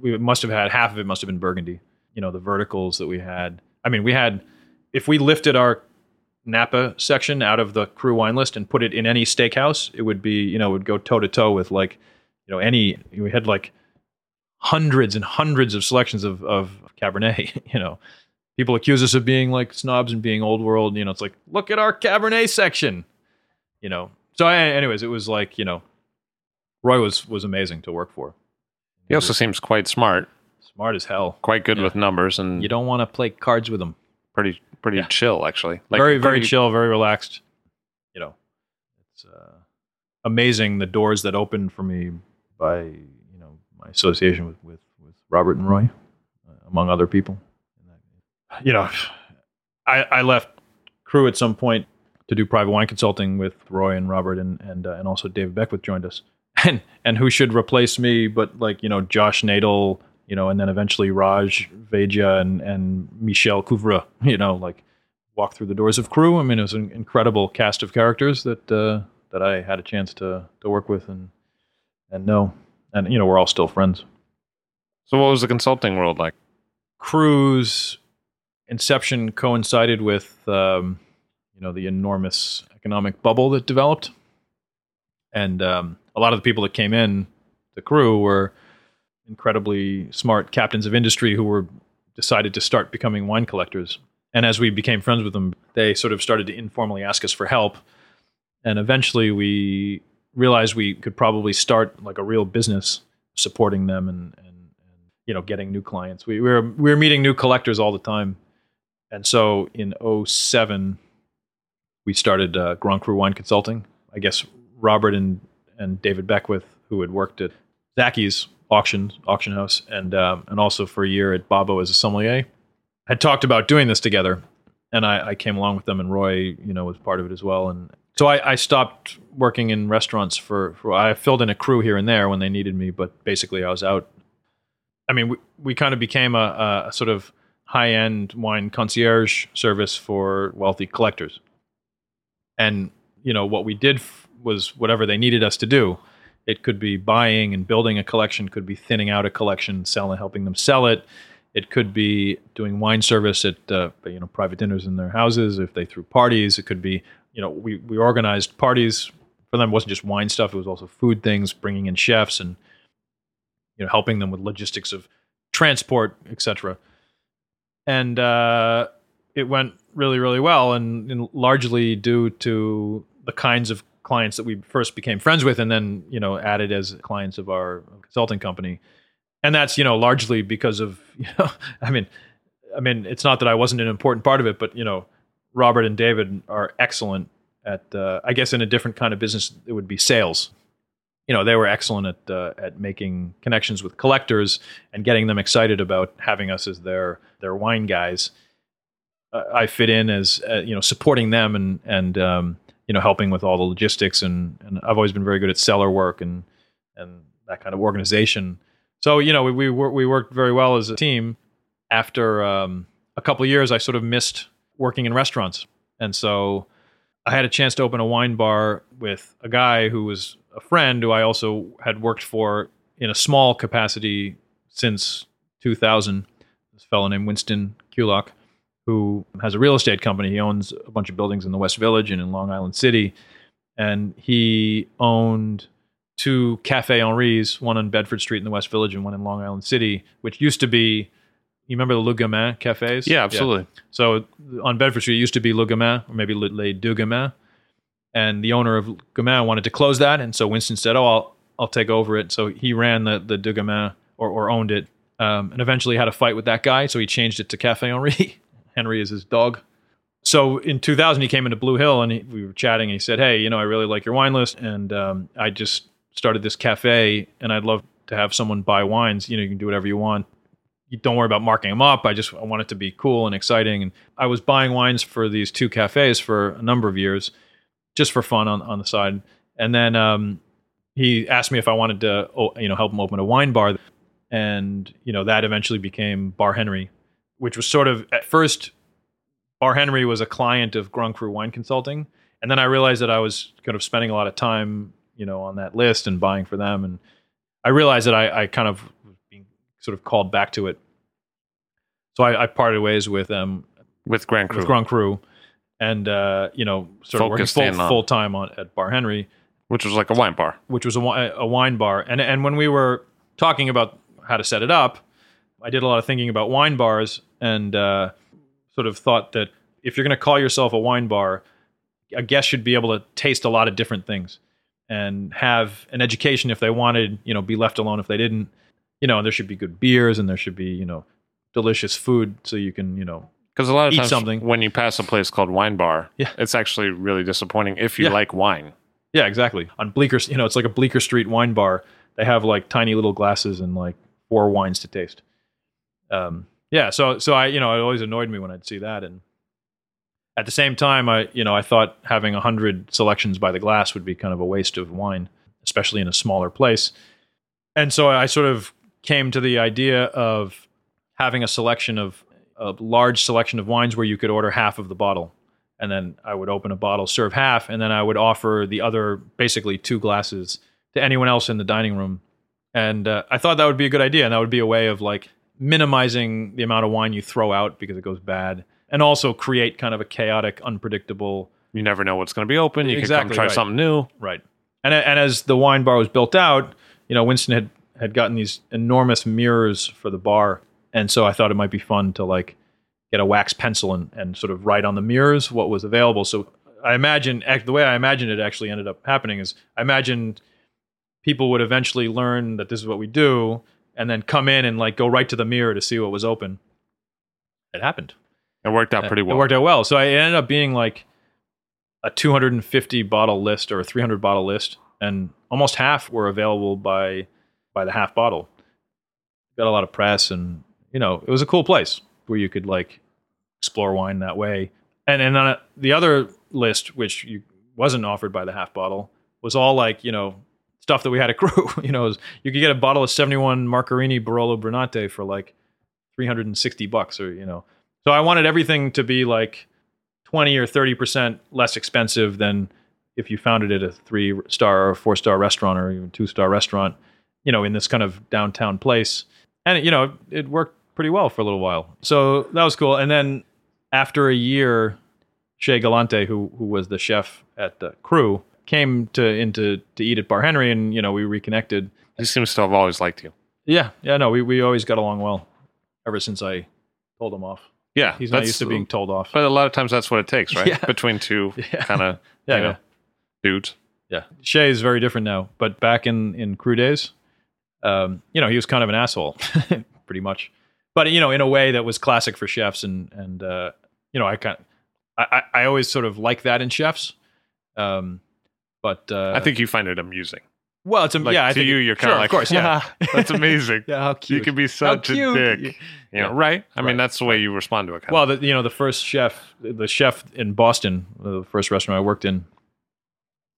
we must have had half of it must have been Burgundy. You know, the verticals that we had. I mean, we had if we lifted our Napa section out of the Cru wine list and put it in any steakhouse, it would be, you know, would go toe to toe with like, you know, any. We had like hundreds and hundreds of selections of of Cabernet. You know, people accuse us of being like snobs and being old world. You know, it's like look at our Cabernet section. You know, so anyways, it was like you know, Roy was was amazing to work for. He also seems quite smart, Smart as hell. quite good Yeah. with numbers, and You don't want to play cards with him. pretty pretty Yeah. chill actually. Like very very pretty- chill, very relaxed. You know, it's uh, amazing the doors that opened for me by you know my association with with, with Robert and Roy, uh, among other people. You know, I I left Cru at some point to do private wine consulting with Roy and Robert and and uh, and also David Beckwith joined us. And and who should replace me but like you know Josh Nadel, you know, and then eventually Raj Vaidya and and Michel Couvreux, you know, like walk through the doors of Cru. I mean, it was an incredible cast of characters that uh, that I had a chance to to work with and and no, and you know, we're all still friends. So what was the consulting world like? Crew's inception coincided with um, you know the enormous economic bubble that developed, and um, a lot of the people that came in the Cru were incredibly smart captains of industry who were decided to start becoming wine collectors. And as we became friends with them, they sort of started to informally ask us for help. And eventually we realized we could probably start like a real business supporting them and and, and you know getting new clients. We, we were we were meeting new collectors all the time, and so in 07, we started uh, Grand Cru Wine Consulting. I guess Robert and and David Beckwith, who had worked at Zachys auction auction house, and um, and also for a year at Babbo as a sommelier, had talked about doing this together, and I, I came along with them, and Roy, you know, was part of it as well, and so I, I stopped working in restaurants for, for I filled in a Cru here and there when they needed me, but basically I was out. I mean, we, we kind of became a, a sort of high end wine concierge service for wealthy collectors. And, you know, what we did f- was whatever they needed us to do. It could be buying and building a collection, could be thinning out a collection, selling, helping them sell it. It could be doing wine service at uh, you know private dinners in their houses if they threw parties. It could be you know, we, we organized parties for them. It wasn't just wine stuff. It was also food things, bringing in chefs and, you know, helping them with logistics of transport, etc. And uh, it went really, really well, and, and, largely due to the kinds of clients that we first became friends with, and then you know added as clients of our consulting company. And that's you know largely because of you know, I mean, I mean, it's not that I wasn't an important part of it, but you know, Robert and David are excellent at, uh, I guess, in a different kind of business, it would be sales. You know, they were excellent at uh, at making connections with collectors and getting them excited about having us as their their wine guys. Uh, I fit in as uh, you know supporting them and and um, you know helping with all the logistics and and I've always been very good at cellar work and and that kind of organization. So you know we we, we worked very well as a team. After um, a couple years, I sort of missed working in restaurants. And so I had a chance to open a wine bar with a guy who was a friend who I also had worked for in a small capacity since 2000. This fellow named Winston Kulock, who has a real estate company. He owns a bunch of buildings in the West Village and in Long Island City. And he owned two Cafe Henri's, one on Bedford Street in the West Village and one in Long Island City, which used to be you remember the Le Gamin cafes? Yeah, absolutely. Yeah. So on Bedford Street, it used to be Le Gamin, or maybe Les Deux Gamins. And the owner of Gamin wanted to close that. And so Winston said, Oh, I'll, I'll take over it. So he ran the, the Deux Gamins or, or owned it um, and eventually had a fight with that guy. So he changed it to Cafe Henri. Henry is his dog. So in 2000, he came into Blue Hill and he, we were chatting. And he said, Hey, you know, I really like your wine list. And um, I just started this cafe and I'd love to have someone buy wines. You know, you can do whatever you want you don't worry about marking them up. I just I want it to be cool and exciting. And I was buying wines for these two cafes for a number of years, just for fun on, on the side. And then um, he asked me if I wanted to, you know, help him open a wine bar, and you know that eventually became Bar Henry, which was sort of at first, Bar Henry was a client of Grand Cru Wine Consulting, and then I realized that I was kind of spending a lot of time, you know, on that list and buying for them, and I realized that I, I kind of was being sort of called back to it. So I, I parted ways with them with Grand Cru. with Grand Cru, and uh, you know, sort of working full, full time on at Bar Henry, which was like a wine bar, which was a, a wine bar. And and when we were talking about how to set it up, I did a lot of thinking about wine bars and uh, sort of thought that if you're going to call yourself a wine bar, a guest should be able to taste a lot of different things and have an education if they wanted, you know, be left alone if they didn't you know, and there should be good beers and there should be, you know, delicious food so you can, you know, because a lot of times something. when you pass a place called Wine Bar, yeah. it's actually really disappointing if you yeah. like wine. Yeah, exactly. On Bleecker, you know, it's like a Bleecker Street wine bar. They have like tiny little glasses and like four wines to taste. Um, yeah, so so I, you know, it always annoyed me when I'd see that, and at the same time, I, you know, I thought having hundred selections by the glass would be kind of a waste of wine, especially in a smaller place. And so I sort of came to the idea of having a selection of a large selection of wines where you could order half of the bottle and then I would open a bottle, serve half, and then I would offer the other basically two glasses to anyone else in the dining room. And uh, I thought that would be a good idea, and that would be a way of like minimizing the amount of wine you throw out because it goes bad, and also create kind of a chaotic, unpredictable. You never know what's going to be open. You exactly, can come try right. something new, right? And and as the wine bar was built out, you know, Winston had had gotten these enormous mirrors for the bar, and so I thought it might be fun to like get a wax pencil and, and sort of write on the mirrors what was available. So I imagine the way I imagine it actually ended up happening is I imagined people would eventually learn that this is what we do, and then come in and like go right to the mirror to see what was open. It happened. It worked out uh, pretty well. It worked out well. So I ended up being like a 250 bottle list or a 300 bottle list, and almost half were available by by the half bottle. Got a lot of press, and you know, it was a cool place where you could like explore wine that way. And and on uh, the other list, which you wasn't offered by the half bottle, was all like you know stuff that we had a Cru. you know, was, you could get a bottle of 71 Marcarini Barolo Brunate for like 360 bucks, or you know. So I wanted everything to be like 20 or 30 percent less expensive than if you found it at a three star or four star restaurant or even two star restaurant. You know, in this kind of downtown place, and you know, it worked pretty well for a little while. So that was cool. And then after a year, Shea Gallante, who who was the chef at the Cru, came to into to eat at Bar Henry, and you know we reconnected. He seems to have always liked you. Yeah, yeah, no, we we always got along well ever since I told him off. Yeah, He's not used to being told off. But a lot of times that's what it takes, right? Yeah. Between two Yeah. kind of Yeah, you know, yeah, dudes. yeah. Shea is very different now, but back in in Cru days, um, you know, he was kind of an asshole, pretty much. But you know, in a way that was classic for chefs, and and uh, you know, I kind, I, I I always sort of like that in chefs. Um, but uh, I think you find it amusing. Well, it's a, Like yeah. I to think you, you're kind sure, of like, of course, yeah. that's amazing. yeah, how cute. You can be such a dick. You know, Yeah. right? I mean, that's the way you respond to it. Kind Well, the, you know, the first chef, the chef in Boston, uh, the first restaurant I worked in,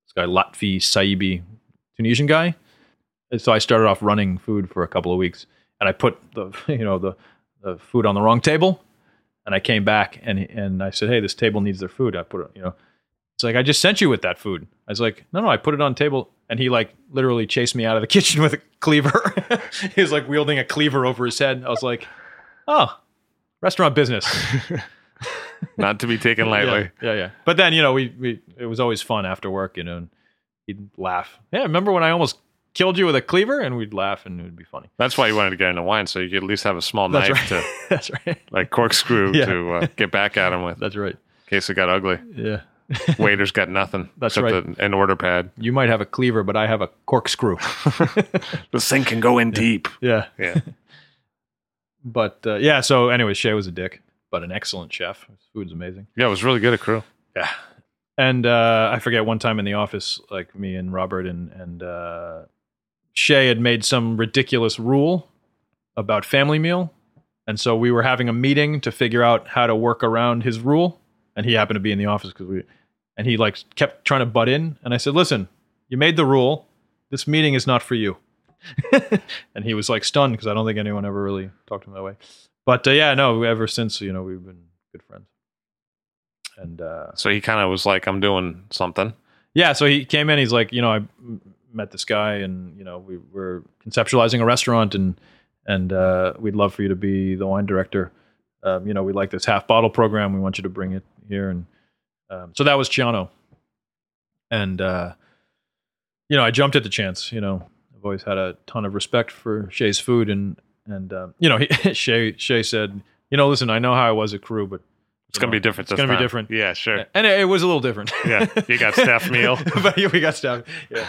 this guy Latfi Saibi, Tunisian guy. And so I started off running food for a couple of weeks, and I put the you know the the food on the wrong table, and I came back and and I said, hey, this table needs their food. I put it, you know, it's like I just sent you with that food. I was like, no, no, I put it on table, and he like literally chased me out of the kitchen with a cleaver. he was like wielding a cleaver over his head. I was like, oh, restaurant business. Not to be taken lightly. Yeah, yeah, yeah. But then you know, we we it was always fun after work, you know. And he'd laugh. Yeah, remember when I almost killed you with a cleaver? And we'd laugh, and it would be funny. That's why you wanted to get into wine, so you could at least have a small That's knife right. to That's right. like corkscrew Yeah. to uh, get back at him with That's right. In case it got ugly. Yeah. Waiter's got nothing. That's except right. a- an order pad. You might have a cleaver, but I have a corkscrew. The thing can go in deep. yeah. Yeah. But uh, yeah. So anyway, Shea was a dick, but an excellent chef. His food's amazing. Yeah, it was really good at Cru. Yeah. And uh, I forget one time in the office, like me and Robert and and uh, Shea had made some ridiculous rule about family meal, and so we were having a meeting to figure out how to work around his rule. And he happened to be in the office because we, and he like kept trying to butt in. And I said, "Listen, you made the rule. This meeting is not for you." and he was like stunned because I don't think anyone ever really talked to him that way. But uh, yeah, no, ever since you know we've been good friends. And uh, So he kind of was like, I'm doing something. yeah, so he came in. He's like, you know, I m- met this guy, and you know, we were conceptualizing a restaurant, and and uh, we'd love for you to be the wine director. Um, you know, we like this half bottle program. We want you to bring it here, and um, so that was Ciano. And uh, you know, I jumped at the chance. You know, I've always had a ton of respect for Shea's food, and and um, you know, he, Shea Shay said, you know, listen, I know how I was at Cru, but It's going to be different. It's gonna be different. Yeah, sure. and it, it was a little different. Yeah, you got staff meal. but yeah, we got staff. Yeah.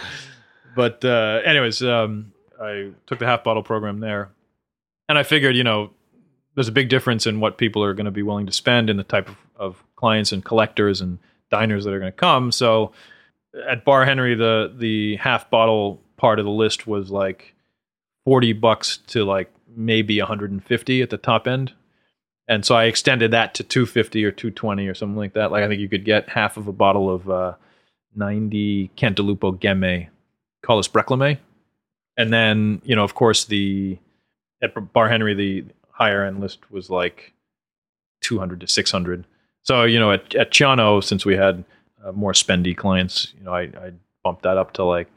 But uh, anyways, um, I took the half bottle program there, and I figured, you know, there's a big difference in what people are going to be willing to spend and the type of, of clients and collectors and diners that are going to come. So at Bar Henry, the the half bottle part of the list was like forty bucks to like maybe 150 at the top end. And so I extended that to 250 or 220 or something like that. Like I think you could get half of a bottle of uh, 90 Cantalupo Ghemme, Collis Breclemae. And then, you know, of course, the at Bar Henry, the higher end list was like 200 to 600. So, you know, at, at Ciano, since we had uh, more spendy clients, you know, I, I bumped that up to like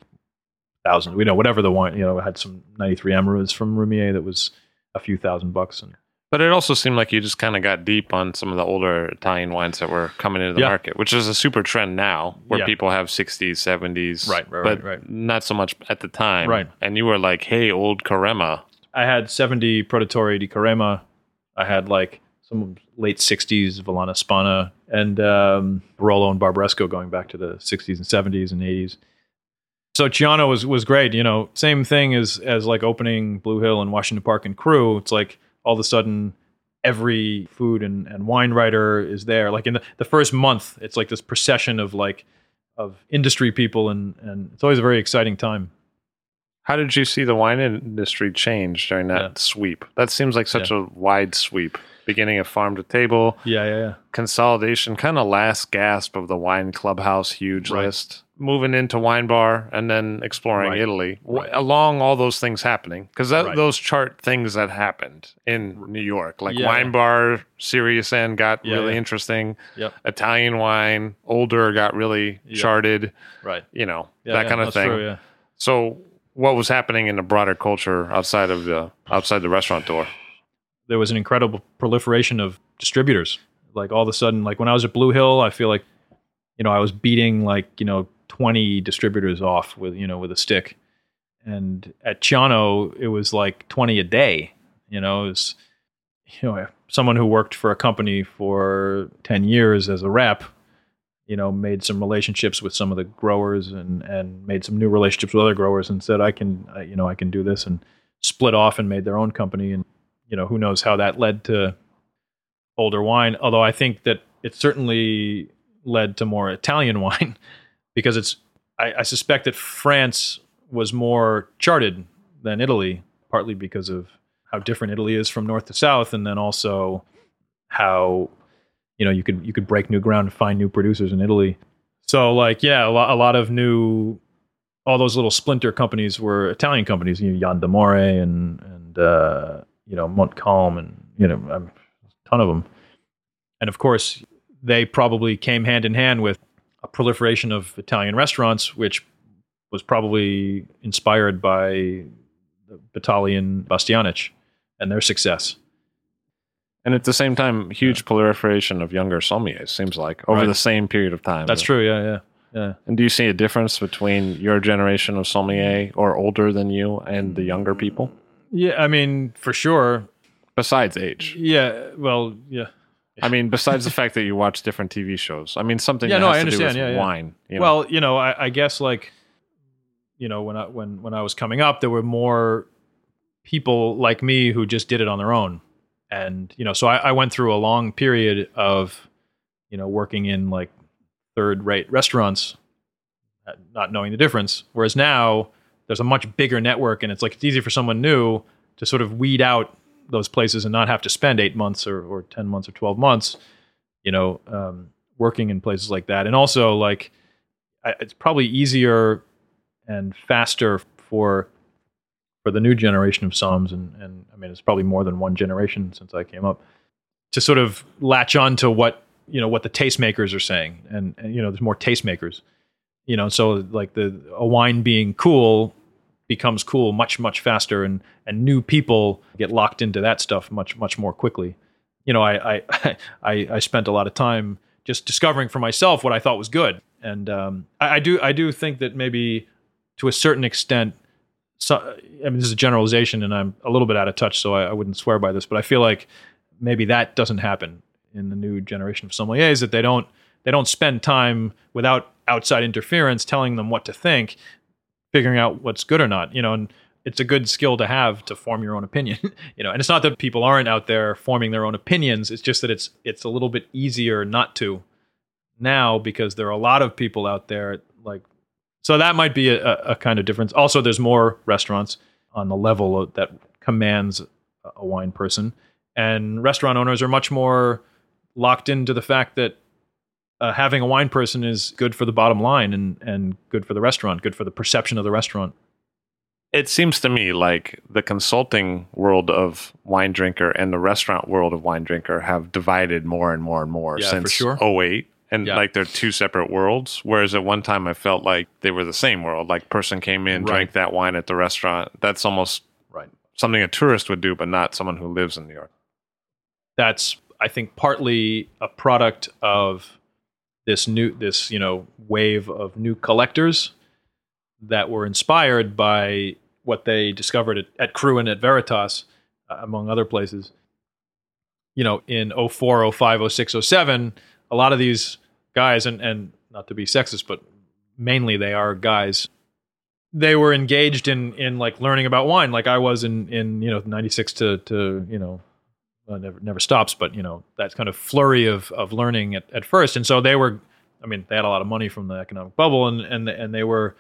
thousand. We know whatever the wine, you know, I had some 93 Amoureuses from Roumier that was a few thousand bucks. And But it also seemed like you just kind of got deep on some of the older Italian wines that were coming into the Yeah. market, which is a super trend now, where Yeah. people have 60s, 70s, Right, right, but right, right. not so much at the time. Right. And you were like, "Hey, old Carema." I had 70 Produttori di Carema. I had like some late '60s Vallana Spanna and um, Barolo and Barbaresco going back to the '60s and '70s and '80s. So Ciano was was great. You know, same thing as as like opening Blue Hill and Washington Park and Cru. It's like all of a sudden every food and, and wine writer is there. Like in the, the first month, it's like this procession of like of industry people and and it's always a very exciting time. How did you see the wine industry change during that Yeah. sweep? That seems like such a wide sweep. Beginning of farm to table, Yeah, yeah, yeah. consolidation, kind of last gasp of the wine clubhouse huge Right. list. Moving into wine bar and then exploring Right. Italy. Right. Along all those things happening, because those chart things that happened in New York, like Yeah, wine bar, Serious End got Yeah, really yeah. interesting. Yep. Italian wine, older got really Yeah. charted. Right. You know that kind of thing. true, yeah. So, what was happening in the broader culture outside of the outside the restaurant door? There was an incredible proliferation of distributors. Like all of a sudden, like when I was at Blue Hill, I feel like, you know, I was beating like, you know, 20 distributors off with, you know, with a stick. And at Ciano, it was like 20 a day, you know, it was, you know, someone who worked for a company for 10 years as a rep, you know, made some relationships with some of the growers and, and made some new relationships with other growers and said, I can, you know, I can do this and split off and made their own company. And, you know, who knows how that led to older wine. Although I think that it certainly led to more Italian wine because it's, I, I suspect that France was more charted than Italy, partly because of how different Italy is from north to south, and then also how you know you could you could break new ground and find new producers in Italy. So like yeah, a lot, a lot of new all those little splinter companies were Italian companies, you know, Jan d'Amore and and uh, you know Montcalm and you know a ton of them. And of course, they probably came hand in hand with a proliferation of Italian restaurants, which was probably inspired by the Batali and Bastianich and their success. And at the same time, huge proliferation of younger sommeliers seems like over Right. the same period of time. That's true. Yeah, yeah, yeah. And do you see a difference between your generation of sommelier or older than you and the younger people? Yeah, I mean, for sure. Besides age. Yeah, well, yeah. I mean, besides the fact that you watch different TV shows. I mean, something Yeah, that no, I to do with understand. Yeah, yeah. wine. you know? Well, you know, I, I guess like, you know, when I when when I was coming up, there were more people like me who just did it on their own, and you know, so I, I went through a long period of, you know, working in like third-rate restaurants, uh, not knowing the difference. Whereas now, there's a much bigger network, and it's like it's easy for someone new to sort of weed out those places and not have to spend eight months or, or ten months or twelve months, you know, um, working in places like that. And also, like, I, it's probably easier and faster for for the new generation of somms, and and I mean, it's probably more than one generation since I came up to sort of latch on to what you know what the tastemakers are saying, and, and you know, there's more tastemakers, you know, so like the a wine being cool becomes cool much much faster and and new people get locked into that stuff much much more quickly. You know i i i, I spent a lot of time just discovering for myself what i thought was good. And um, I, I do i do think that maybe to a certain extent so i mean this is a generalization and i'm a little bit out of touch so I, I wouldn't swear by this but i feel like maybe that doesn't happen in the new generation of sommeliers that they don't they don't spend time without outside interference telling them what to think figuring out what's good or not you know and it's a good skill to have to form your own opinion you know. And it's not that people aren't out there forming their own opinions it's just that it's it's a little bit easier not to now because there are a lot of people out there like so that might be a, a kind of difference. Also there's more restaurants on the level of, that commands a- a wine person and restaurant owners are much more locked into the fact that uh, having a wine person is good for the bottom line and and good for the restaurant, good for the perception of the restaurant. it seems to me like the consulting world of wine drinker and the restaurant world of wine drinker have divided more and more and more Yeah, for since sure. 08 and Yeah. like they're two separate worlds whereas at one time i felt like they were the same world like person came in Right. drank that wine at the restaurant that's almost Right. something a tourist would do but not someone who lives in new york That's I think partly a product of this new this you know wave of new collectors that were inspired by what they discovered at, at Cru and at Veritas, uh, among other places. you know, in 04, 05, 06, 07, a lot of these guys, and, and not to be sexist, but mainly they are guys, they were engaged in, in like learning about wine, like I was in, in, you know, 96 to, to, you know, well, never, never stops, but you know, that kind of flurry of, of learning at, at first. And so they were, I mean, they had a lot of money from the economic bubble and, and, and they were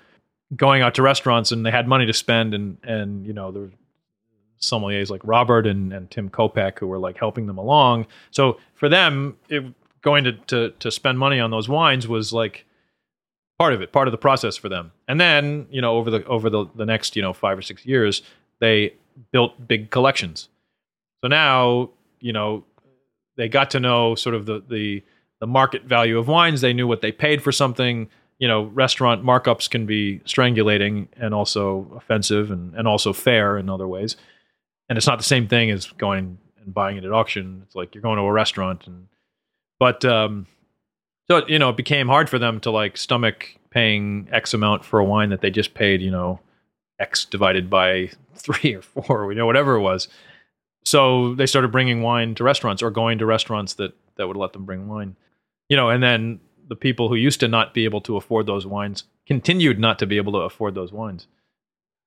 going out to restaurants and they had money to spend and, and, you know, there were sommeliers like Robert and, and Tim Kopec who were like helping them along. So for them, it, going to, to to spend money on those wines was like part of it, part of the process for them. And then you know over the over the, the next you know five or six years, they built big collections. So now you know they got to know sort of the the the market value of wines. They knew what they paid for something. You know, restaurant markups can be strangulating and also offensive and, and also fair in other ways and it's not the same thing as going and buying it at auction. It's like you're going to a restaurant, and but um, so you know, it became hard for them to like stomach paying X amount for a wine that they just paid, you know, X divided by three or four, you know, whatever it was. So they started bringing wine to restaurants or going to restaurants that that would let them bring wine, you know, and then the people who used to not be able to afford those wines continued not to be able to afford those wines.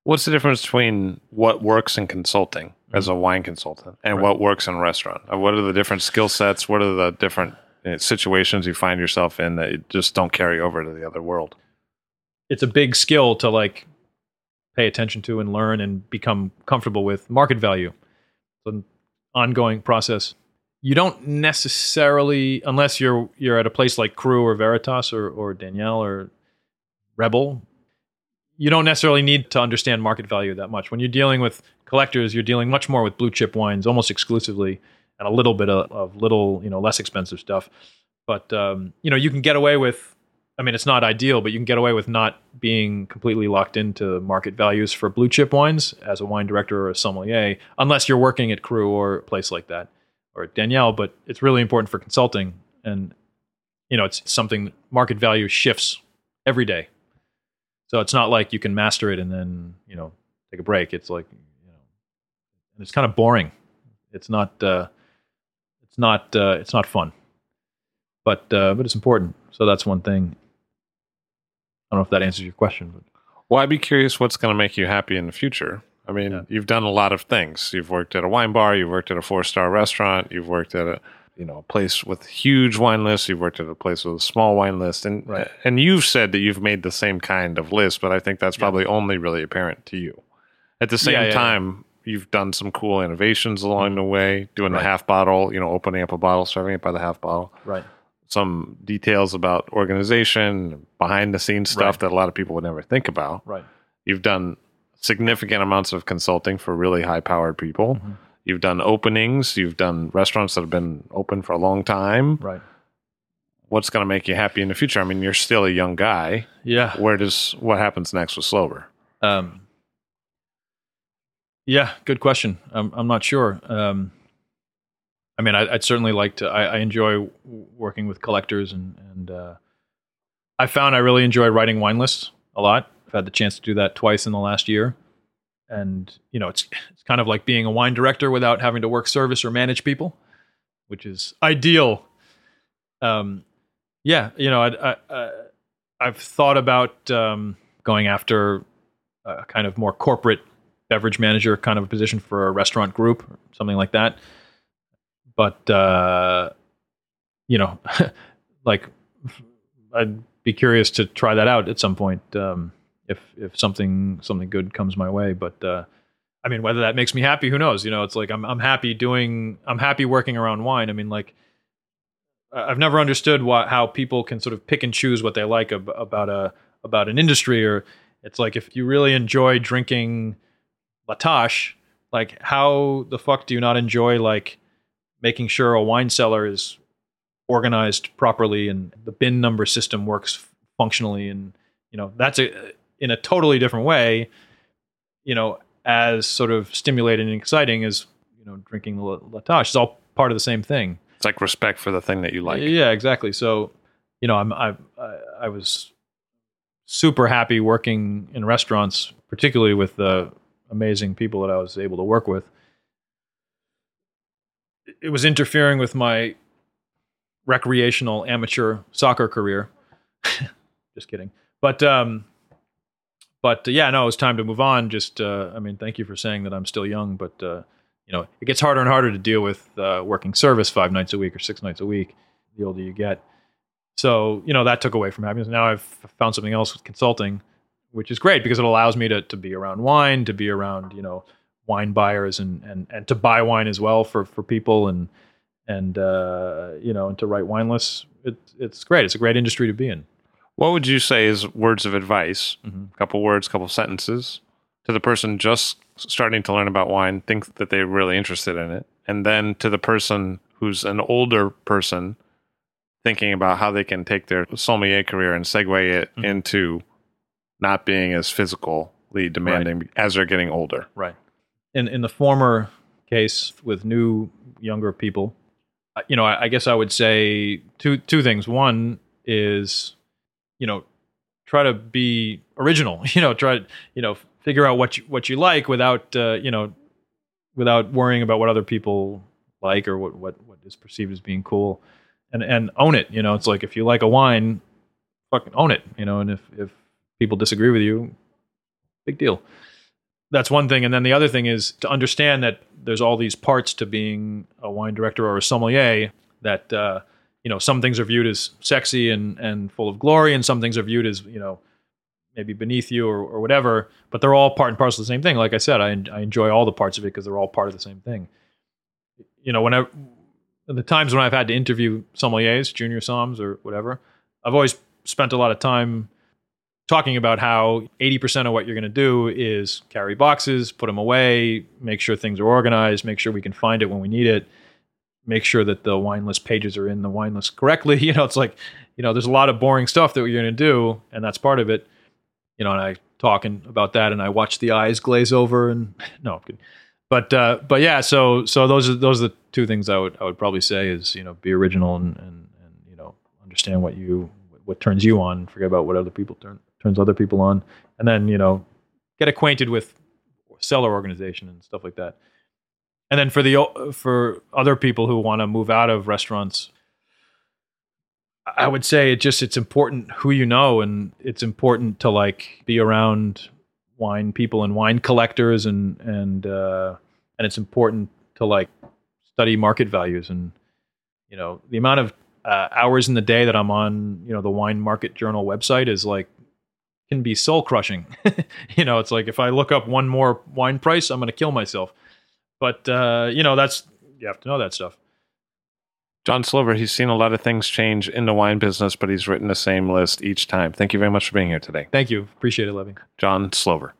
What's the difference between what works in consulting mm-hmm. as a wine consultant and right. what works in a restaurant? Uh, what are the different skill sets? What are the different uh, situations you find yourself in that just don't carry over to the other world? It's a big skill to like pay attention to and learn and become comfortable with market value. An ongoing process. You don't necessarily, unless you're you're at a place like Cru or Veritas or, or Daniel or Rebel, you don't necessarily need to understand market value that much. When you're dealing with collectors, you're dealing much more with blue chip wines almost exclusively and a little bit of, of little, you know, less expensive stuff. But, um, you know, you can get away with, I mean, it's not ideal, but you can get away with not being completely locked into market values for blue chip wines as a wine director or a sommelier, unless you're working at Cru or a place like that or at Daniel. But it's really important for consulting. And, you know, it's something market value shifts every day so it's not like you can master it and then you know take a break. It's like you know, and it's kind of boring. It's not. Uh, it's not. Uh, it's not fun. But uh, but it's important. So that's one thing. I don't know if that answers your question, but well, I'd be curious what's going to make you happy in the future. I mean, yeah. you've done a lot of things. You've worked at a wine bar. You've worked at a four star restaurant. You've worked at a you know a place with huge wine lists you've worked at a place with a small wine list and right. and you've said that you've made the same kind of list but i think that's probably yeah. only really apparent to you at the same yeah, yeah, time you've done some cool innovations along mm-hmm. the way doing right. the half bottle you know opening up a bottle serving it by the half bottle right some details about organization behind the scenes stuff right. that a lot of people would never think about right you've done significant amounts of consulting for really high powered people mm-hmm You've done openings. You've done restaurants that have been open for a long time. Right. What's going to make you happy in the future? I mean, you're still a young guy. Yeah. Where does what happens next with Slober? Um. Yeah, good question. I'm I'm not sure. Um, I mean, I, would certainly like to. I, I, enjoy working with collectors, and and uh, I found I really enjoy writing wine lists a lot. I've had the chance to do that twice in the last year, and you know it's it's kind of like being a wine director without having to work service or manage people, which is ideal. Um, yeah, you know, I, I, I've thought about um, going after a kind of more corporate beverage manager kind of a position for a restaurant group, something like that. But uh, you know, like I'd be curious to try that out at some point. Um, if if something something good comes my way. But uh, I mean, whether that makes me happy, who knows? You know, it's like I'm I'm happy doing I'm happy working around wine. I mean, like I've never understood what how people can sort of pick and choose what they like ab- about a about an industry. Or it's like if you really enjoy drinking La Tâche, like how the fuck do you not enjoy like making sure a wine cellar is organized properly and the bin number system works functionally and you know that's a in a totally different way, you know, as sort of stimulating and exciting as you know drinking the La Tâche. It's all part of the same thing. It's like respect for the thing that you like. Yeah, exactly. So, you know, I'm I I was super happy working in restaurants, particularly with the amazing people that I was able to work with. It was interfering with my recreational amateur soccer career. just kidding. But um, but uh, yeah, no, it was time to move on. Just uh, I mean, thank you for saying that I'm still young, but uh, you know, it gets harder and harder to deal with uh, working service five nights a week or six nights a week. The older you get, so you know that took away from happiness. Now I've found something else with consulting, which is great because it allows me to to be around wine, to be around you know wine buyers, and and and to buy wine as well for for people, and and uh, you know, and to write wine lists. It, it's great. It's a great industry to be in. What would you say is words of advice? Mhm. A couple words, couple sentences to the person just starting to learn about wine, think that they're really interested in it, and then to the person who's an older person thinking about how they can take their sommelier career and segue it Mhm. into not being as physically demanding as they're getting older. Right. In in the former case with new younger people, uh, you know, I, I guess I would say two two things. One is, you know, try to be original. You know, try to you know figure out what you what you like without uh, you know without worrying about what other people like or what what what is perceived as being cool, and and own it. You know, it's like if you like a wine, fucking own it. You know, and if if people disagree with you, big deal that's one thing. And then the other thing is to understand that there's all these parts to being a wine director or a sommelier that uh, you know some things are viewed as sexy and and full of glory and some things are viewed as you know maybe beneath you or, or whatever but they're all part and parcel of the same thing. Like i said i, I enjoy all the parts of it because they're all part of the same thing. You know whenever the times when i've had to interview sommeliers junior somms or whatever i've always spent a lot of time talking about how 80% of what you're going to do is carry boxes, put them away, make sure things are organized, make sure we can find it when we need it, make sure that the wine list pages are in the wine list correctly. You know, it's like, you know, there's a lot of boring stuff that you're going to do, and that's part of it. You know, and I talking about that, and I watch the eyes glaze over, and no. But uh, but yeah, so so those are those are the two things I would I would probably say is you know be original and and, and you know understand what you what turns you on, forget about what other people turn turns other people on, and then you know get acquainted with cellar organization and stuff like that. And then for the for other people who want to move out of restaurants, I would say it just it's important who you know, and it's important to like be around wine people and wine collectors, and and uh, and it's important to like study market values and you know the amount of uh, hours in the day that I'm on you know the wine market journal website is like can be soul crushing. you know, it's like if I look up one more wine price, I'm going to kill myself. But uh, you know, that's you have to know that stuff. John Slover, he's seen a lot of things change in the wine business, but he's written the same list each time. Thank you very much for being here today. Thank you. Appreciate it, Levi. John Slover.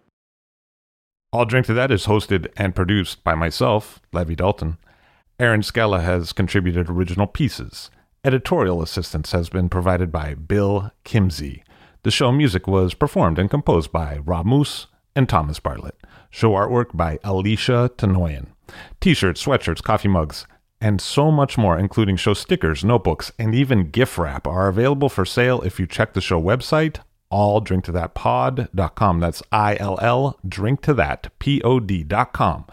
I'll Drink to That is hosted and produced by myself, Levi Dalton. Erin Scala has contributed original pieces. Editorial assistance has been provided by Bill Kimsey. The show music was performed and composed by Rob Moose and Thomas Bartlett. Show artwork by Alicia Tenoyan. T shirts, sweatshirts, coffee mugs, and so much more, including show stickers, notebooks, and even gift wrap, are available for sale if you check the show website, illdrinktothatpod.com. That's I L L drink to that P O D.com,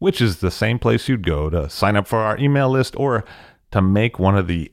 which is the same place you'd go to sign up for our email list or to make one of the